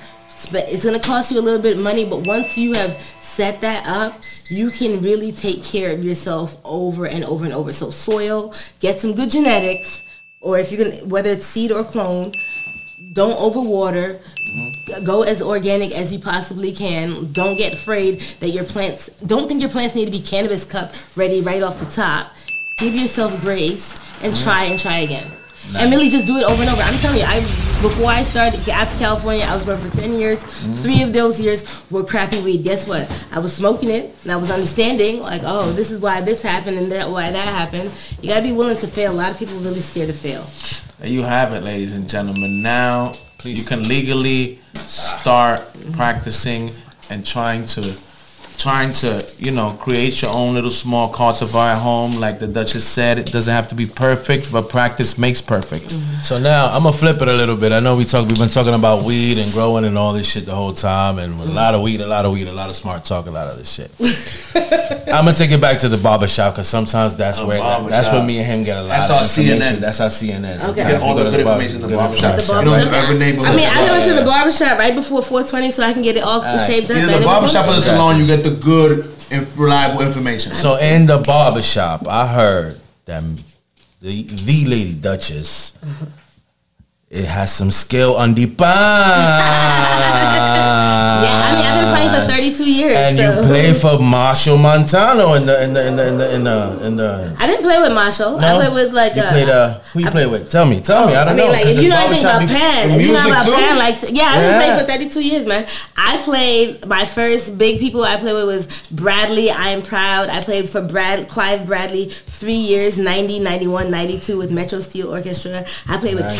It's gonna cost you a little bit of money, but once you have set that up, you can really take care of yourself over and over and over. So soil, get some good genetics, or if you're gonna, whether it's seed or clone, don't overwater. Mm-hmm. Go as organic as you possibly can. Don't get afraid that your plants. Don't think your plants need to be cannabis cup ready right off the top. Give yourself grace and mm-hmm. try and try again. And really just do it over and over. I'm telling you, I before I started out to California, I was growing for ten years. Mm-hmm. Three of those years were crappy weed. Guess what? I was smoking it and I was understanding like, oh, this is why this happened and that why that happened. You gotta be willing to fail. A lot of people are really scared to fail. There you have it, ladies and gentlemen. Now you can legally start practicing and trying to trying to, you know, create your own little small cultivar at home. Like the Duchess said, it doesn't have to be perfect, but practice makes perfect. So now I'm gonna flip it a little bit. I know we talk. We've been talking about weed and growing and all this shit the whole time, and a lot of weed, a lot of weed, a lot of smart talk, a lot of this shit. I'm gonna take it back to the barber shop because sometimes that's A where barber that's where me and him get a lot That's of our information. CNN. That's our CNN. Sometimes Okay. Get all the to good barber- information in the barbershop. barber The shop. You know, barbershop. every neighborhood. I mean, I has a go to the barber. barbershop right before 420 so I can get it all shaved up. Either the in barbershop or the salon, you get the good and reliable information. So in the barber shop, I heard that the the lady Duchess. Uh-huh. It has some skill on the pan. Yeah, I mean, I've been playing for for 32 years. And so. you play for Machel Montano in the in the in the in the in the, in the I didn't play with Machel. no? I played with like you a. played uh who you play with? Tell me, tell me. I I don't mean, know. like if you know anything about Pan, if you know about too? Pan, like yeah, I've been Yeah. playing for 32 years, man. I played my first big people I played with was Bradley. I am proud. I played for Brad Clive Bradley three years, 90, 91, 92 with Metro Steel Orchestra. I played with Nice.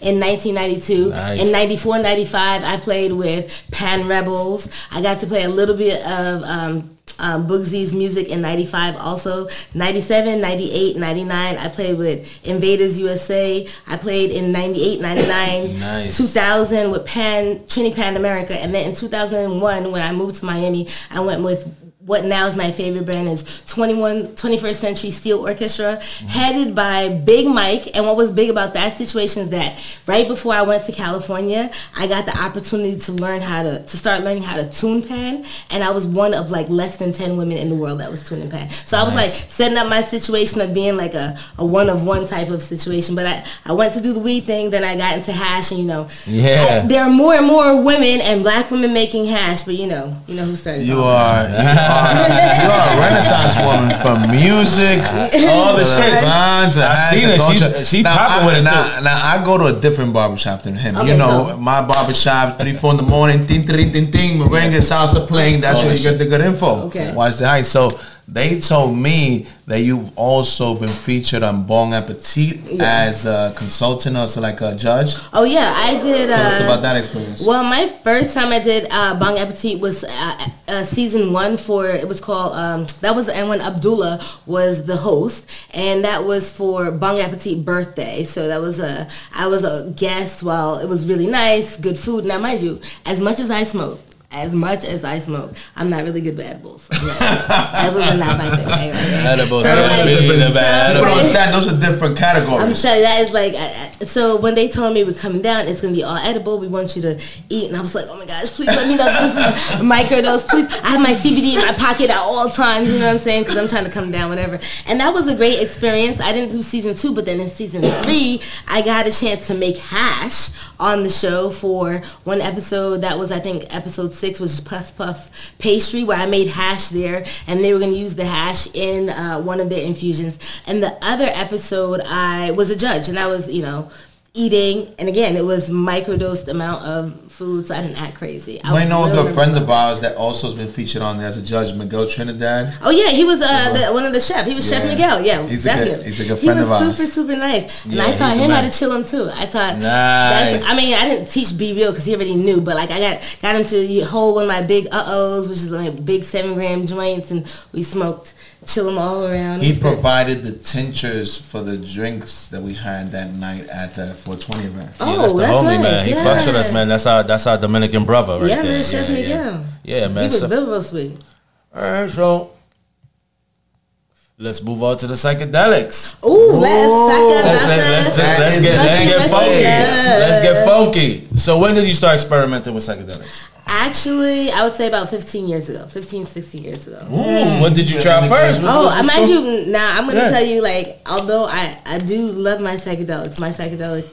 In 1992. Nice. In 94, 95, I played with Pan Rebels. I got to play a little bit of um, um, Boogsy's music in 95 also. 97, 98, 99, I played with Invaders USA. I played in 98, 99, Nice. 2000 with Pan, Trini Pan America. And then in 2001, when I moved to Miami, I went with what now is my favorite band is 21 21st Century Steel Orchestra, headed by Big Mike. And what was big about that situation is that right before I went to California, I got the opportunity to learn how to to start learning how to tune pan, and I was one of like less than 10 women in the world that was tuning pan. So I was like setting up my situation of being like a, a one of one type of situation. But I, I went to do the weed thing, then I got into hash, and you know, Yeah. I- there are more and more women and black women making hash, but you know, you know who started You are, you are, you are a renaissance woman from music. all the shit. lines, I seen it. She's- she Now, popping I- with it, now, too. Now I go to a different barbershop than him. Okay, you know, so- my barbershop, three, four in the morning, ting, ting, ting, ting, merengue, salsa playing. That's oh, All where you get the good info. Okay. Watch the height. So they told me that you've also been featured on Bong Appetit as a consultant or so like a judge. Oh yeah, I did. Tell us uh, about that experience. Well, my first time I did uh, Bong Appetit was uh, uh, season one for it was called um, that was and when Abdullah was the host and that was for Bong Appetit birthday. So that was a I was a guest while it was really nice, good food. Now mind you, as much as I smoke. As much as I smoke, I'm not really good with edibles. Yeah. edibles are not my thing. Right, right, right. Edibles So, are like- really bad. so, People don't like- understand those are different categories. I'm categories. telling you, that is like, I, I, so when they told me we're coming down, it's going to be all edible. We want you to eat. And I was like, oh my gosh, please let me know this is microdose. Please, I have my CBD in my pocket at all times. You know what I'm saying? Because I'm trying to come down, whatever. And that was a great experience. I didn't do season two, but then in season three, I got a chance to make hash on the show for one episode. That was, I think, episode six, which is Puff Puff Pastry, where I made hash there. And they were going to use the hash in uh, one of their infusions. And the other episode, I was a judge, and I was, you know, eating. And again, it was microdosed amount of food, so I didn't act crazy. I I know a good friend of ours that also has been featured on there as a judge, Miguel Trinidad. Oh yeah, he was uh, the, one of the chefs. He was Chef Miguel. Yeah, He's a good- definitely. he's a good friend of ours. He was super super nice, and Yeah, I taught him how to chillum too. I taught. Nice. I mean, I didn't teach B-Real because he already knew, but like I got got him to hold one of my big uh ohs, which is like big seven gram joints, and we smoked, chillum all around. He It good. provided the tinctures for the drinks that we had that night at the 420 event. Oh, Yeah, that's the that's homie, nice. man. He yeah. fucks with us, man. That's our that's our Dominican brother right yeah, there. man, Chef yeah, Miguel. yeah. yeah, He man. was So, real, real sweet. all right, so let's move on to the psychedelics. Ooh, let's Let's, let, let's let's get let's Let's get get funky. funky. Let's get funky. So when did you start experimenting with psychedelics? Actually, I would say about 15 years ago, 15, 16 years ago. Ooh, what did you try first? What's- Oh, what's- I what's mind going- you. Now I'm gonna Yeah. tell you, like, although I I do love my psychedelics, my psychedelic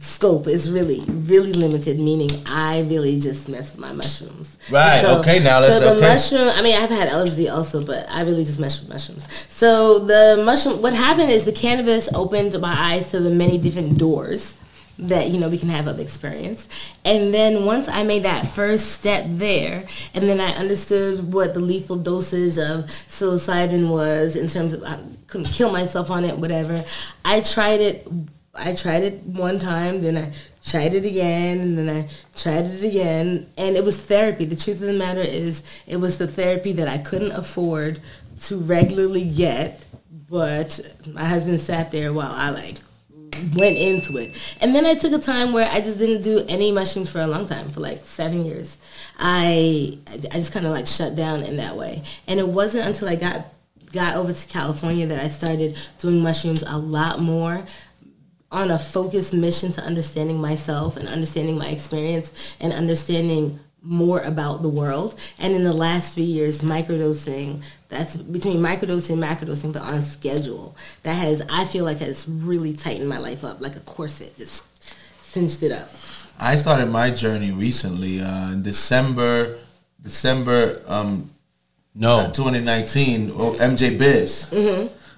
scope is really really limited. Meaning, I really just mess with my mushrooms. Right, okay, now let's- So the okay. mushroom. I mean, I've had LSD also, but I really just mess with mushrooms. So the mushroom. What happened is the cannabis opened my eyes to the many different doors that you know we can have of experience. And then once i made that first step there and then i understood what the lethal dosage of psilocybin was in terms of i couldn't kill myself on it whatever i tried it i tried it one time then i tried it again and then i tried it again and it was therapy. The truth of the matter is it was the therapy that i couldn't afford to regularly get but my husband sat there while i like went into it. And then I took a time where I just didn't do any mushrooms for a long time, for like seven years. I I just kind of like shut down in that way. And it wasn't until I got got over to California that I started doing mushrooms a lot more on a focused mission to understanding myself and understanding my experience and understanding more about the world. And in the last three years, microdosing, that's between microdosing and macrodosing, but on schedule, that has, I feel like has really tightened my life up like a corset, just cinched it up. I started my journey recently uh, in December December um, No. 2019 or MJ Biz.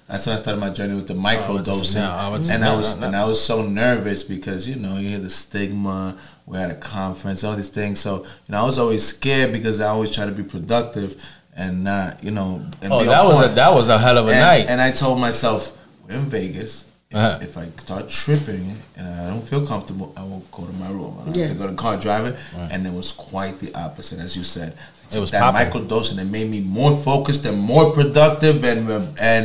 That's when I started my journey with the micro Oh, dosing, no, I would- and I was no, no. and I was so nervous because you know you hear the stigma. We're at a conference, all these things. So you know I was always scared because I always try to be productive and not you know. And Oh, that on was a that was a hell of a and, night. And I told myself, we're in Vegas. If, Uh-huh. if I start tripping and I don't feel comfortable, I will go to my room. I don't Yeah. have to go to car driving. And it was quite the opposite, as you said. It was that popping. microdose, and it made me more focused and more productive, and and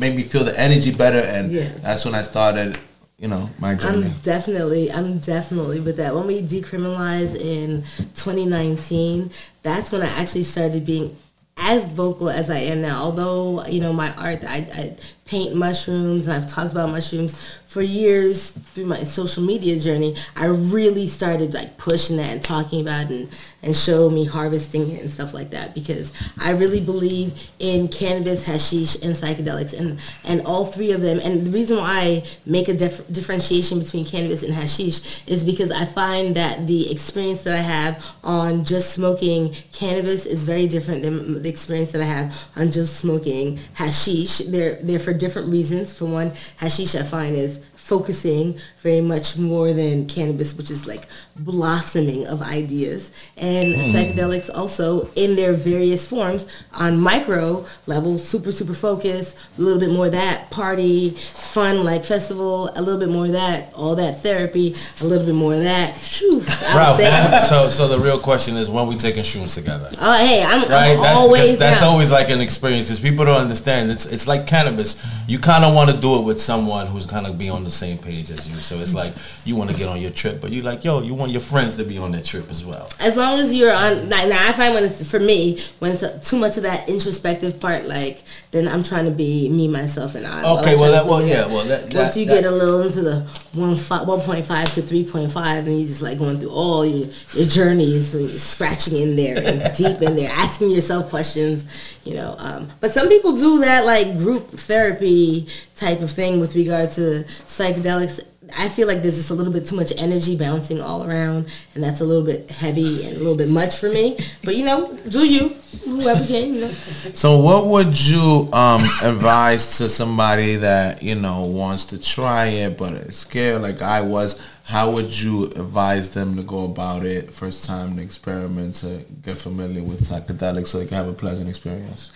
made me feel the energy better. And Yeah. that's when I started, you know, my journey. I'm definitely, I'm definitely with that. When we decriminalized in 2019, that's when I actually started being as vocal as I am now. Although, you know, my art, I, I paint mushrooms and I've talked about mushrooms for years through my social media journey. I really started like pushing that and talking about and, and show me harvesting it and stuff like that because I really believe in cannabis, hashish, and psychedelics and, and all three of them. And the reason why I make a dif- differentiation between cannabis and hashish is because I find that the experience that I have on just smoking cannabis is very different than the experience that I have on just smoking hashish. They're, they're for different reasons. For one, hashish I find is focusing very much more than cannabis, which is like blossoming of ideas. And hmm. psychedelics also in their various forms on micro level, super, super focused, a little bit more that party, fun like festival, a little bit more that, all that therapy, a little bit more that. Out Ralph, so so the real question is when we taking shrooms together. Oh, hey, I'm, Right, I'm that's always that's down. always like an experience because people don't understand. It's it's like cannabis. You kind of want to do it with someone who's kind of be on the same page as you. So it's like you want to get on your trip, but you like yo, you want your friends to be on that trip as well. as long as you're on now, now i find when it's for me when it's too much of that introspective part like then i'm trying to be me myself and i. Okay, well that well yeah, well that, once you that- get a little into the 1, 1.5 to 3.5 and you're just like going through all your, your journeys and scratching in there and deep in there asking yourself questions you know um, but some people do that like group therapy type of thing with regard to psychedelics I feel like there's just a little bit too much energy bouncing all around, and that's a little bit heavy and a little bit much for me. But you know, do you, whoever can, you know. So, what would you um, advise to somebody that you know wants to try it but is scared, like I was? How would you advise them to go about it first time to experiment to get familiar with psychedelics so they can have a pleasant experience?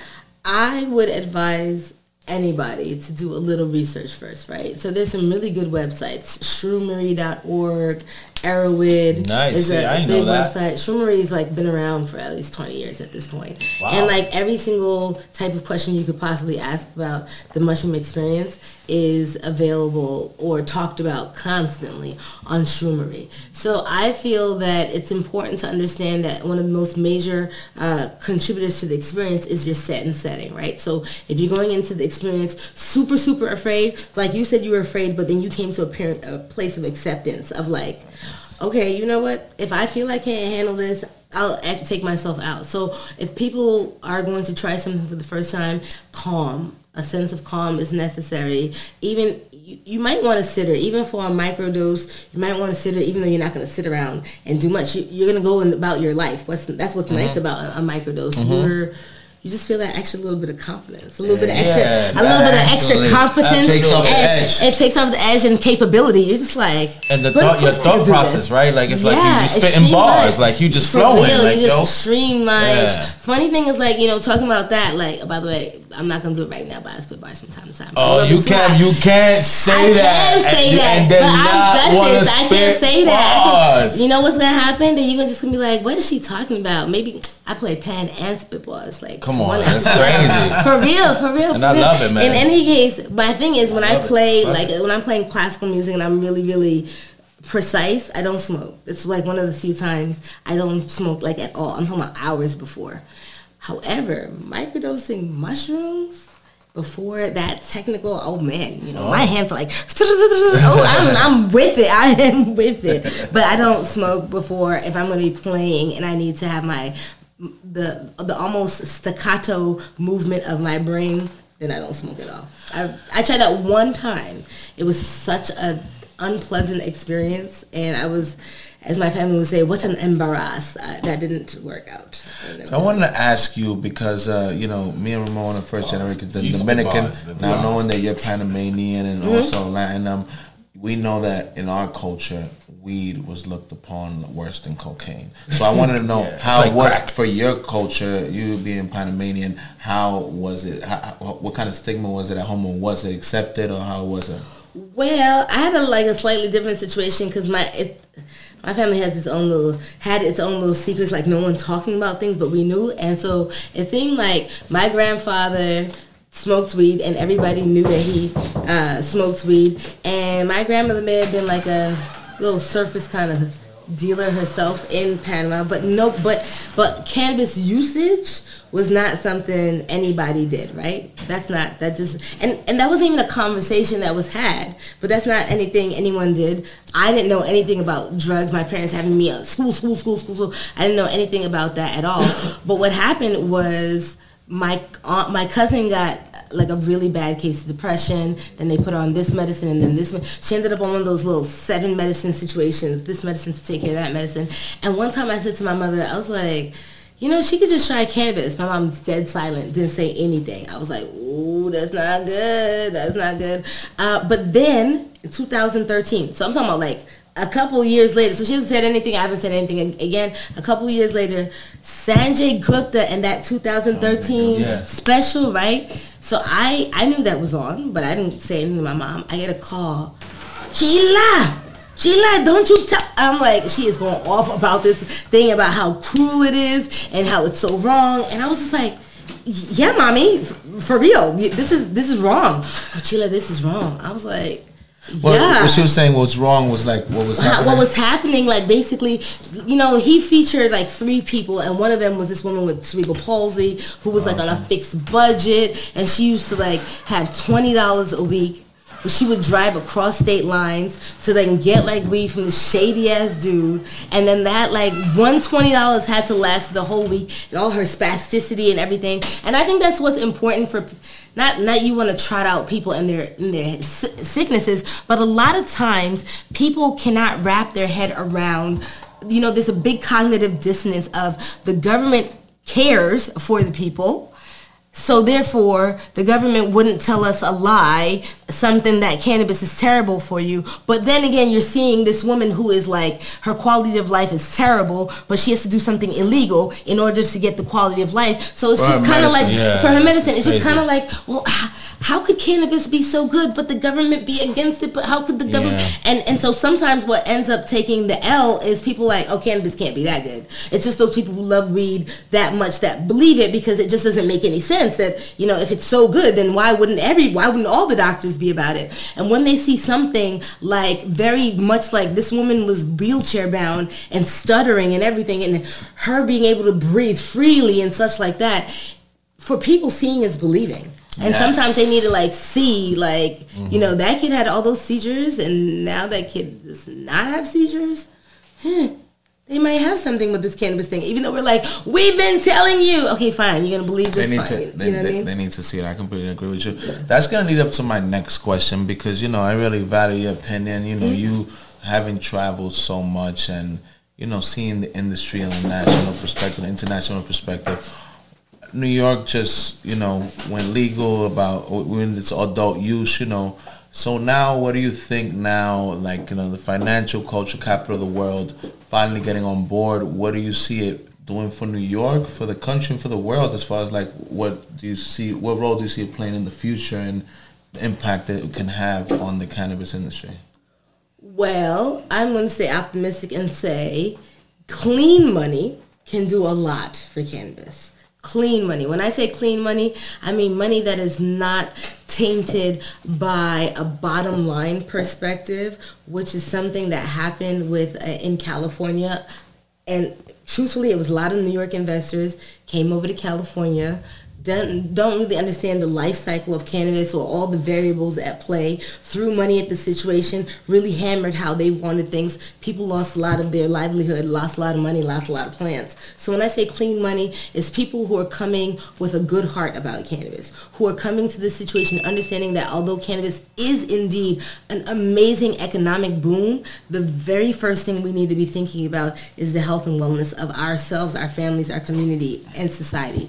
I would advise anybody to do a little research first, right? So there's some really good websites, shroomery.org, Erowid. Nice. is a a, I a didn't big know that. website. Shroomery's like been around for at least 20 years at this point. Wow. And like every single type of question you could possibly ask about the mushroom experience is available or talked about constantly on Shroomery. So I feel that it's important to understand that one of the most major uh, contributors to the experience is your set and setting, right? So if you're going into the experience super, super afraid, like you said you were afraid, but then you came to a, par- a place of acceptance of like, okay, you know what? If I feel I can't handle this, I'll act, take myself out. So if people are going to try something for the first time, calm. A sense of calm is necessary. Even you, you might want to sit her, even for a microdose. You might want to sit her, even though you're not going to sit around and do much. You, you're going to go in about your life. What's that's what's nice mm-hmm. about a, a microdose. Mm-hmm. You're you just feel that extra little bit of confidence, a little bit of extra, Yeah, a little bit of extra absolutely. competence. That takes off the edge. It takes off the edge and capability. You're just like, and the thought, your thought process, right? Like it's like you, Yeah, you spitting bars, like you just flowing, real, like you yo. just streamlined. Yeah. Funny thing is, like you know, talking about that. Like, by the way, I'm not gonna do it right now, but I spit bars from time to time. Oh, you can't, you can't say I that. can say and, that, and but I'm Duchess. I can't say that. Can, you know what's gonna happen? Then you're gonna just gonna be like, "What is she talking about?" Maybe I play pan and spit bars. Like, Come on, that's crazy. For real, for real. And for I real. love it, man. In any case, my thing is when I, it. play, like it. when I'm playing classical music and I'm really, really precise, I don't smoke. It's like one of the few times I don't smoke like at all. I'm talking about hours before. However, microdosing mushrooms before that technical, oh man, you know, my oh. hands are like, oh, I'm, I'm with it. I am with it. But I don't smoke before if I'm going to be playing and I need to have my, the, the almost staccato movement of my brain, then I don't smoke at all. I, I tried that one time. It was such a unpleasant experience and I was as my family would say, what's an embarrass? Uh, that didn't work out. So I wanted to ask you because uh, you know me and Ramon are first generation the Dominican. Now knowing that you're Panamanian and Mm-hmm. also Latin, um, we know that in our culture, weed was looked upon worse than cocaine. So I wanted to know Yeah, how like it was crack. for your culture, you being Panamanian. How was it? How, how- what kind of stigma was it at home? Or was it accepted, or how was it? Well, I had a like a slightly different situation because my it, my family has its own little had its own little secrets, like no one talking about things, but we knew, and so it seemed like my grandfather smoked weed, and everybody knew that he uh, smoked weed, and my grandmother may have been like a little surface kind of dealer herself in Panama, but no, but but cannabis usage was not something anybody did, right? That's not that just and and that wasn't even a conversation that was had. But that's not anything anyone did. I didn't know anything about drugs. My parents having me at school, school, school, school, school. I didn't know anything about that at all. But what happened was my aunt, my cousin got like a really bad case of depression. Then they put on this medicine and then this. She ended up on one of those little seven medicine situations. This medicine to take care of that medicine. And one time I said to my mother, I was like, you know, she could just try cannabis. My mom's dead silent, didn't say anything. I was like, ooh, that's not good. That's not good. Uh, but then in 2013, so I'm talking about like a couple years later, so she hasn't said anything. I haven't said anything again. A couple years later, Sanjay Gupta and that 2013 Yeah. special, right? So I I knew that was on, but I didn't say anything to my mom. I get a call, Sheila, Sheila, don't you tell? I'm like, she is going off about this thing about how cruel it is and how it's so wrong, and I was just like. Yeah, mommy, for real. This is this is wrong. Oh, Sheila, this is wrong. I was like, Well, yeah. what she was saying was wrong was like what was uh-huh, happening. what was happening like basically you know he featured like three people and one of them was this woman with cerebral palsy who was like on a fixed budget and she used to like have $20 a week. But she would drive across state lines to then get like weed from this shady ass dude and then that like one twenty dollars had to last the whole week and all her spasticity and everything and i think that's what's important for not not you want to trot out people and their in their sicknesses but a lot of times people cannot wrap their head around you know there's a big cognitive dissonance of the government cares for the people so therefore, the government wouldn't tell us a lie, something that cannabis is terrible for you. But then again, you're seeing this woman who is like her quality of life is terrible, but she has to do something illegal in order to get the quality of life. So it's For just kind of like yeah. for her medicine, it's just kind of like, well, how could cannabis be so good, but the government be against it? But how could the government? Yeah. And and so sometimes what ends up taking the L is people like, oh, cannabis can't be that good. It's just those people who love weed that much that believe it because it just doesn't make any sense that you know if it's so good, then why wouldn't every why wouldn't all the doctors be about it? And when they see something like very much like this woman was wheelchair bound and stuttering and everything, and her being able to breathe freely and such like that, for people seeing is believing. And Yes. sometimes they need to like see, like, you mm-hmm. know, that kid had all those seizures and now that kid does not have seizures. They might have something with this cannabis thing. Even though we're like, we've been telling you. Okay, fine. You're gonna believe They this. need fine. to. you They, know what I mean? they need to see it. I completely agree with you. That's gonna lead up to my next question because you know I really value your opinion. You know Mm-hmm. you having traveled so much and you know seeing the industry on a national perspective, international perspective. New York just you know went legal about when it's adult use. You know. So now, what do you think now? Like you know, the financial culture capital of the world, finally getting on board. What do you see it doing for New York, for the country, and for the world? As far as like, what do you see? What role do you see it playing in the future, and the impact that it can have on the cannabis industry? Well, I'm going to stay optimistic and say clean money can do a lot for cannabis. Clean money. When I say clean money, I mean money that is not tainted by a bottom line perspective, which is something that happened with uh, in California. And truthfully, it was a lot of New York investors came over to California don't, don't really understand the life cycle of cannabis or all the variables at play, threw money at the situation, really hammered how they wanted things. People lost a lot of their livelihood, lost a lot of money, lost a lot of plants. So when I say clean money, it's people who are coming with a good heart about cannabis, who are coming to this situation understanding that although cannabis is indeed an amazing economic boom, the very first thing we need to be thinking about is the health and wellness of ourselves, our families, our community, and society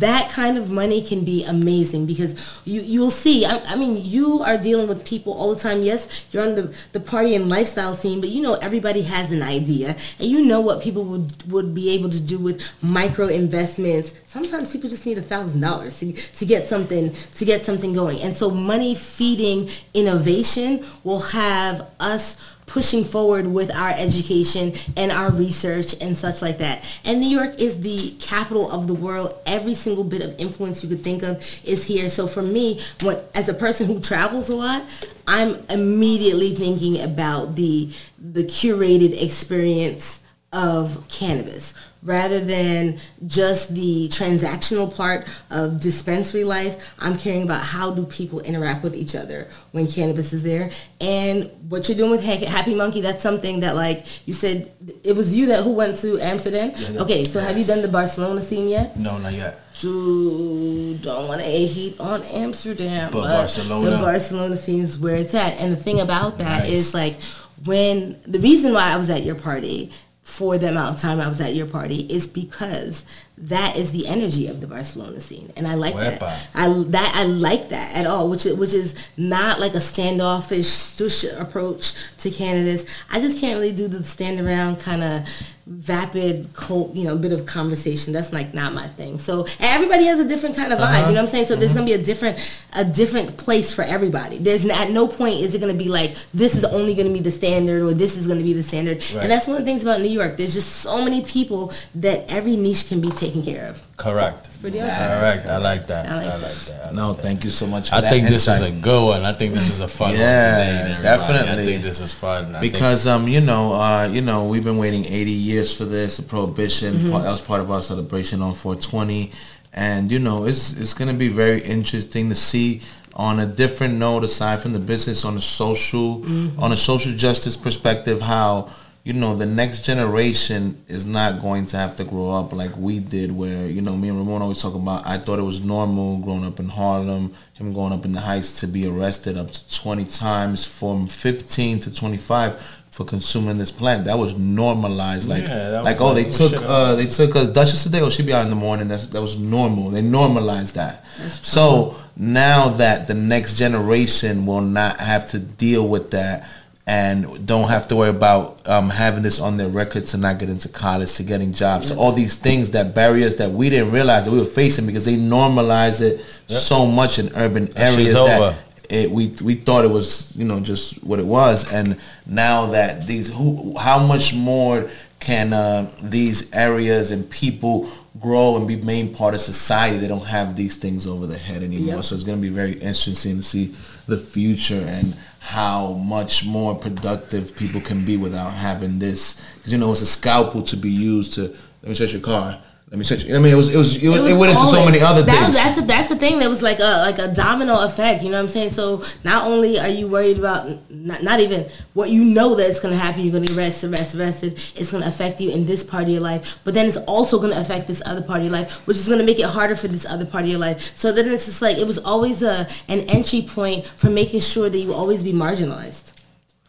that kind of money can be amazing because you you'll see I, I, mean you are dealing with people all the time. Yes you're on the, the party and lifestyle scene but you know everybody has an idea and you know what people would would be able to do with micro investments. Sometimes people just need a thousand dollars to get something to get something going. And so money feeding innovation will have us pushing forward with our education and our research and such like that. And New York is the capital of the world. Every single bit of influence you could think of is here. So for me, when, as a person who travels a lot, I'm immediately thinking about the the curated experience of cannabis rather than just the transactional part of dispensary life. I'm caring about how do people interact with each other when cannabis is there. And what you're doing with HappyMunkey, that's something that like you said, it was you that who went to Amsterdam. Yeah, okay, so yes. have you done the Barcelona scene yet? No, not yet. Dude, don't want to heat on Amsterdam, but, but Barcelona. the Barcelona scene is where it's at. And the thing about that nice. is like when the reason why I was at your party for the amount of time I was at your party is because that is the energy of the Barcelona scene, and I like Wepa. that. I that I like that at all, which which is not like a standoffish stush approach to candidates. I just can't really do the stand around kind of vapid, cold, you know, bit of conversation. That's like not my thing. So everybody has a different kind of vibe. Uh-huh. You know what I'm saying? So uh-huh. there's gonna be a different a different place for everybody. There's at no point is it gonna be like this is only gonna be the standard or this is gonna be the standard. Right. And that's one of the things about New York. There's just so many people that every niche can be taken care of. Correct. Pretty awesome. Correct. I like that. I like, I like that. I like no, that. thank you so much. I think this is a good one. I think this is a fun yeah, one today. Definitely. I think this is fun. I because um, you know, uh, you know, we've been waiting 80 years for this. The prohibition mm-hmm. that was part of our celebration on 420, and you know, it's it's gonna be very interesting to see on a different note aside from the business on a social mm-hmm. on a social justice perspective how you know, the next generation is not going to have to grow up like we did where, you know, me and Ramon always talk about I thought it was normal growing up in Harlem, him growing up in the Heights to be arrested up to 20 times from 15 to 25 for consuming this plant. That was normalized. Like, yeah, like oh, they took uh, they took a Duchess today. Oh, she'd be out in the morning. That's, that was normal. They normalized that. So now that the next generation will not have to deal with that and don't have to worry about um, having this on their record to not get into college, to getting jobs. So all these things, that barriers that we didn't realize that we were facing because they normalized it yep. so much in urban that areas that it, we we thought it was you know just what it was, and now that these who how much more can uh, these areas and people grow and be main part of society? They don't have these things over their head anymore. Yep. So it's going to be very interesting to see the future and how much more productive people can be without having this. Because you know, it's a scalpel to be used to let me check your car. Let me check. I mean, it was it was it, it, was it went into so many other that things. Was, that's a, that's the thing that was like a like a domino effect. You know what I'm saying? So not only are you worried about not, not even what you know that it's going to happen, you're going to arrest, arrest, arrested. Arrested. It's going to affect you in this part of your life, but then it's also going to affect this other part of your life, which is going to make it harder for this other part of your life. So then it's just like it was always a an entry point for making sure that you always be marginalized.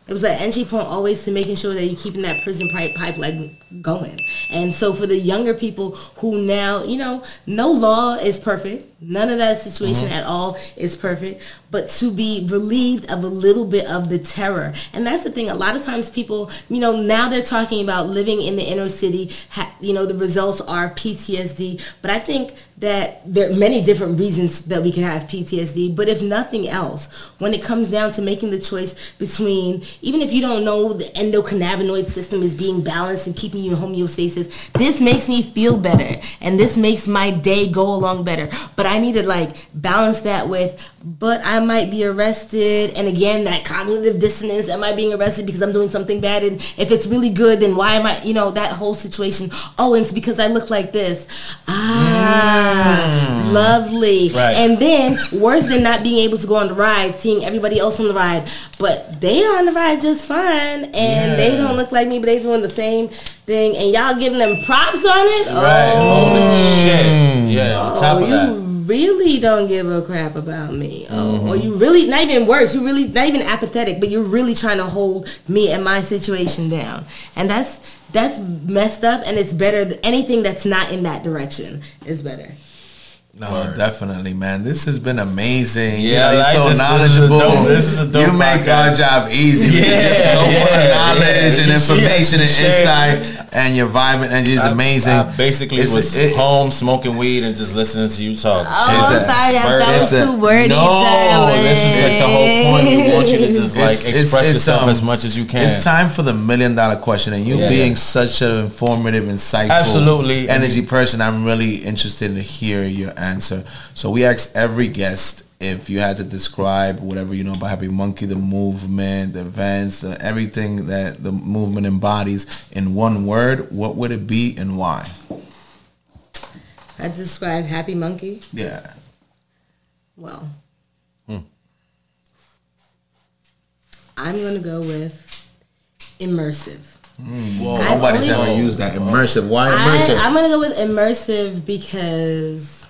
It was an entry point always to making sure that you're keeping that prison pipe pipeline going. And so for the younger people who now, you know, no law is perfect. None of that situation mm-hmm. at all is perfect. But to be relieved of a little bit of the terror. And that's the thing. A lot of times people, you know, now they're talking about living in the inner city. Ha- you know, the results are PTSD. But I think that there are many different reasons that we can have PTSD. But if nothing else, when it comes down to making the choice between, even if you don't know the endocannabinoid system is being balanced and keeping homeostasis, this makes me feel better. And this makes my day go along better. But I need to like balance that with, but I might be arrested. And again, that cognitive dissonance, am I being arrested because I'm doing something bad? And if it's really good, then why am I, you know, that whole situation. Oh, it's because I look like this. Ah Ah, lovely. Right. And then, worse than not being able to go on the ride, seeing everybody else on the ride, but they are on the ride just fine, and they don't look like me, but they're doing the same thing, and y'all giving them props on it. Right. Oh, Holy shit. Yeah. On top oh, of that. Really don't give a crap about me. Oh, Mm-hmm. or you really not even worse. You really not even apathetic, but you're really trying to hold me and my situation down, and that's that's messed up. And it's better. Anything that's not in that direction is better. No, definitely, man. This has been amazing. Yeah, you I know, like you're this. so This is a knowledgeable. dope- this is a dope you make our job easy. Yeah, so yeah, much knowledge yeah. and information you and share- insight, and your vibe and energy is amazing. I basically It's- was it- home smoking weed and just listening to you talk. Oh, Shit. I'm a- sorry, I- Word that was too wordy. No, darling. this is like the whole point. We want you to just like It's- it's- express it's, yourself um, as much as you can. It's time for the million dollar question, and you Yeah. being such an informative, insightful, Absolutely. energy person, I'm really interested to hear your answer. So we ask every guest if you had to describe whatever you know about HappyMunkey, the movement, the events, the, everything that the movement embodies in one word, what would it be and why? I'd describe HappyMunkey. Yeah. Well, hmm. I'm gonna go with immersive. Hmm, whoa, I nobody's ever used that. Immersive. Why immersive? I, I'm gonna go with immersive because,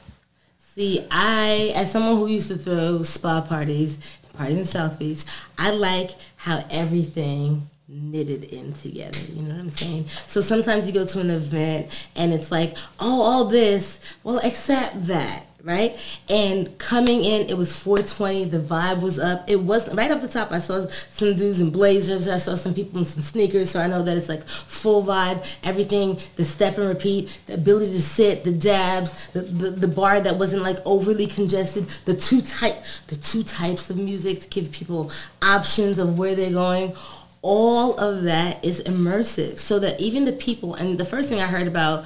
see, I as someone who used to throw spa parties, parties in South Beach, I like how everything knitted in together. You know what I'm saying? So sometimes you go to an event and it's like, oh, all this, well, except that. Right and coming in, it was 420. The vibe was up. It wasn't right off the top. I saw some dudes in blazers. I saw some people in some sneakers. So I know that it's like full vibe. Everything, the step and repeat, the ability to sit, the dabs, the, the, the bar that wasn't like overly congested. The two type, the two types of music to give people options of where they're going all of that is immersive so that even the people and the first thing i heard about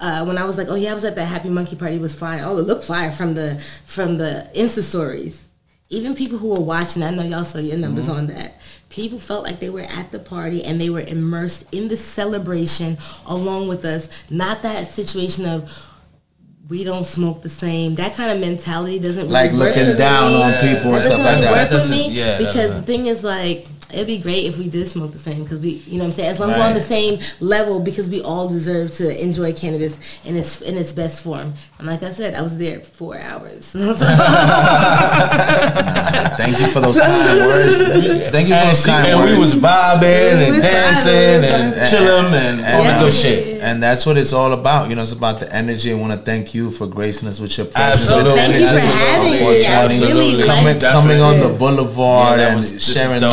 uh, when i was like oh yeah i was at that HappyMunkey party it was fire oh it looked fire from the from the insta stories. Even people who were watching i know y'all saw your numbers on that. People felt like they were at the party and they were immersed in the celebration along with us. Not that situation of we don't smoke the same. That kind of mentality doesn't really like work looking for down me. on people and That stuff doesn't like that. work with doesn't- me. yeah, because the thing is like it'd be great if we did smoke the same because we, you know what I'm saying, as long as we're on the same level because we all deserve to enjoy cannabis in its in its best form. And like I said, I was there four hours. Thank you for those kind words. Thank you for and, those she, kind and words. we was vibing and was dancing vibing, and, vibing. chilling and, all the Yeah. good shit. And that's what it's all about. You know, it's about the energy. I want to thank you for gracing us with your presence. Absolutely. Thank you for having me. Absolutely. really coming, coming on the boulevard Yeah, that and was- this is sharing dope.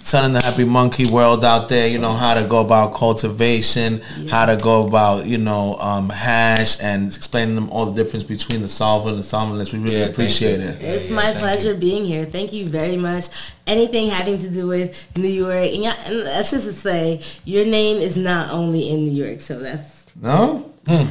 Knowledge, telling the HappyMunkey world out there, you know, how to go about cultivation, how to go about, you know, um, hash and explaining them all the difference between the solvent and the solventless. We really Yeah, appreciate it. It's Yeah, my thank pleasure being here. Thank you very much. Anything having to do with New York, and, yeah, and that's just to say, your name is not only in New York, so that's No? nah,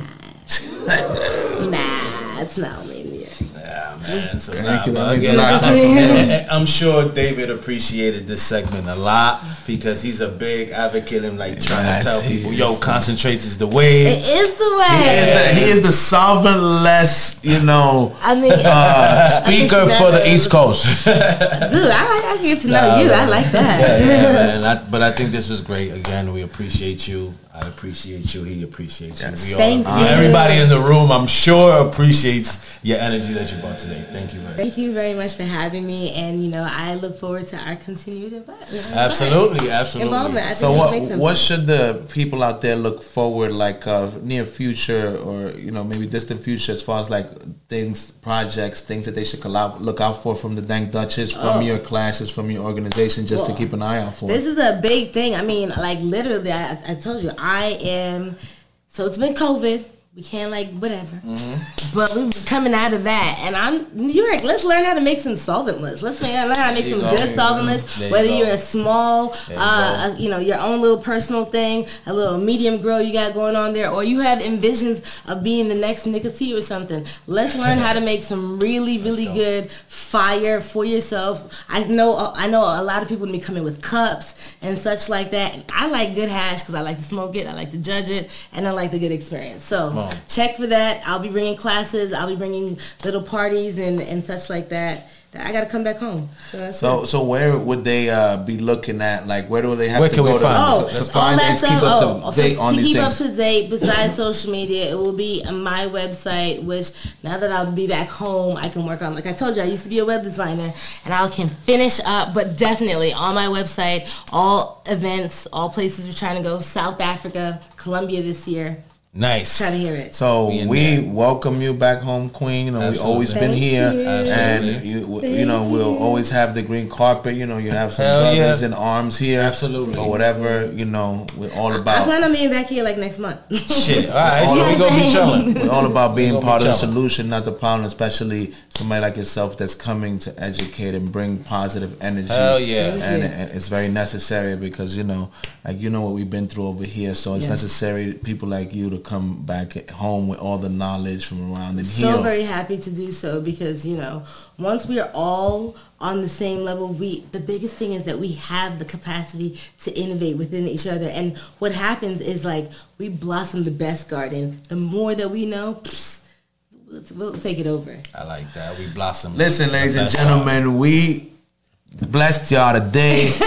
it's not only in New York. Yeah, man. So Thank nah, you. That again, a. I- and- and I'm sure David appreciated this segment a lot because he's a big advocate and like trying Yes, to tell people, yo, concentrates is the way. It is the He is way. the, he is the solventless, you know, I mean, uh, speaker should for the East Coast. dude, I, I get to know Nah, you. I like that. Yeah, yeah, man. I, but I think this was great. Again, we appreciate you. I appreciate you. He appreciates you. We all, Thank you. Everybody in the room, I'm sure, appreciates your energy that you brought today. Thank you very much. Thank you very much for having me, and you know, I look forward to our continued involvement. Absolutely, absolutely. Involvement. So what what should the people out there look forward like uh, near future or you know maybe distant future as far as like things projects things that they should look out for from the Dank Duchess from oh. your classes from your organization just to keep an eye out for. This is a big thing. I mean, like literally, I, I told you, I am. So it's been COVID. We can't like whatever, but we're coming out of that, and I'm New York. Let's learn how to make some solventless. Let's make, learn how to make some go. good solventless. There you Whether go. you're a small, you uh, you know, your own little personal thing, a little medium grow you got going on there, or you have envisions of being the next nicotine or something. Let's learn how to make some really, really good fire for yourself. I know, I know a lot of people be coming with cups and such like that. I like good hash because I like to smoke it, I like to judge it, and I like the good experience. So on. check for that. I'll be bringing classes. I'll be bringing little parties and, and such like that. I got to come back home. So, So so where would they uh, be looking at? Like where do they have Where to can we go find to, Oh, to, to all find that and stuff. keep up oh, to so date on to these keep up to date, besides social media, it will be on my website. Which now that I'll be back home, I can work on. Like I told you, I used to be a web designer, and I can finish up. But definitely on my website, all events, all places we're trying to go. South Africa, Colombia this year. Nice. Try to hear it. So We we there. welcome you back home, Queen. You know, we Absolutely. always been here, you. and Absolutely. you, you know we'll always have the green carpet. You know, you have some Hell yeah. brothers in arms here, Absolutely. or whatever. You know, we're all about. I plan on being back here like next month. Shit. All right, All so we of gonna be chilling. We're all about being gonna be part of the solution, not the problem. Especially somebody like yourself that's coming to educate and bring positive energy. Hell yeah. And it- it's very necessary because you know, like you know what we've been through over here. So it's Yeah. necessary people like you to come back home with all the knowledge from around and so heal. very happy to do so because you know once we are all on the same level we the biggest thing is that we have the capacity to innovate within each other and what happens is like we blossom the best garden the more that we know pfft, we'll, we'll take it over I like that. We blossom. Listen, ladies and That's gentlemen, we blessed y'all today.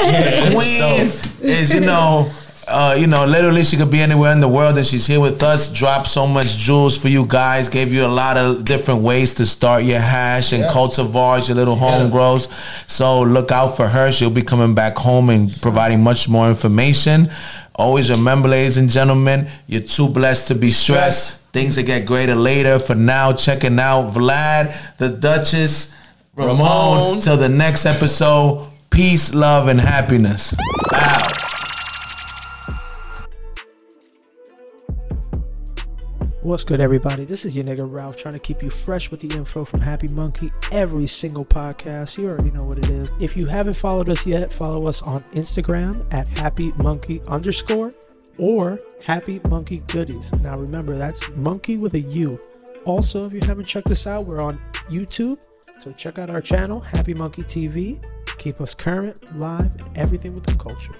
Queen is, you know, uh, you know, literally she could be anywhere in the world and she's here with us. Dropped so much jewels for you guys. Gave you a lot of different ways to start your hash and Yeah. cultivars, your little home grows. So look out for her. She'll be coming back home and providing much more information. Always remember, ladies and gentlemen, you're too blessed to be stressed. Things will get greater later. For now, checking out Vlad, the Duchess, Ramon. Ramon. Till the next episode, peace, love, and happiness. Wow. What's good, everybody? This is your nigga Ralph trying to keep you fresh with the info from HappyMunkey every single podcast. You already know what it is. If you haven't followed us yet, follow us on Instagram at HappyMunkey underscore or HappyMunkey Goodies. Now remember, that's monkey with a U. Also, if you haven't checked us out, we're on YouTube. So check out our channel, HappyMunkey TV. Keep us current, live, and everything with the culture.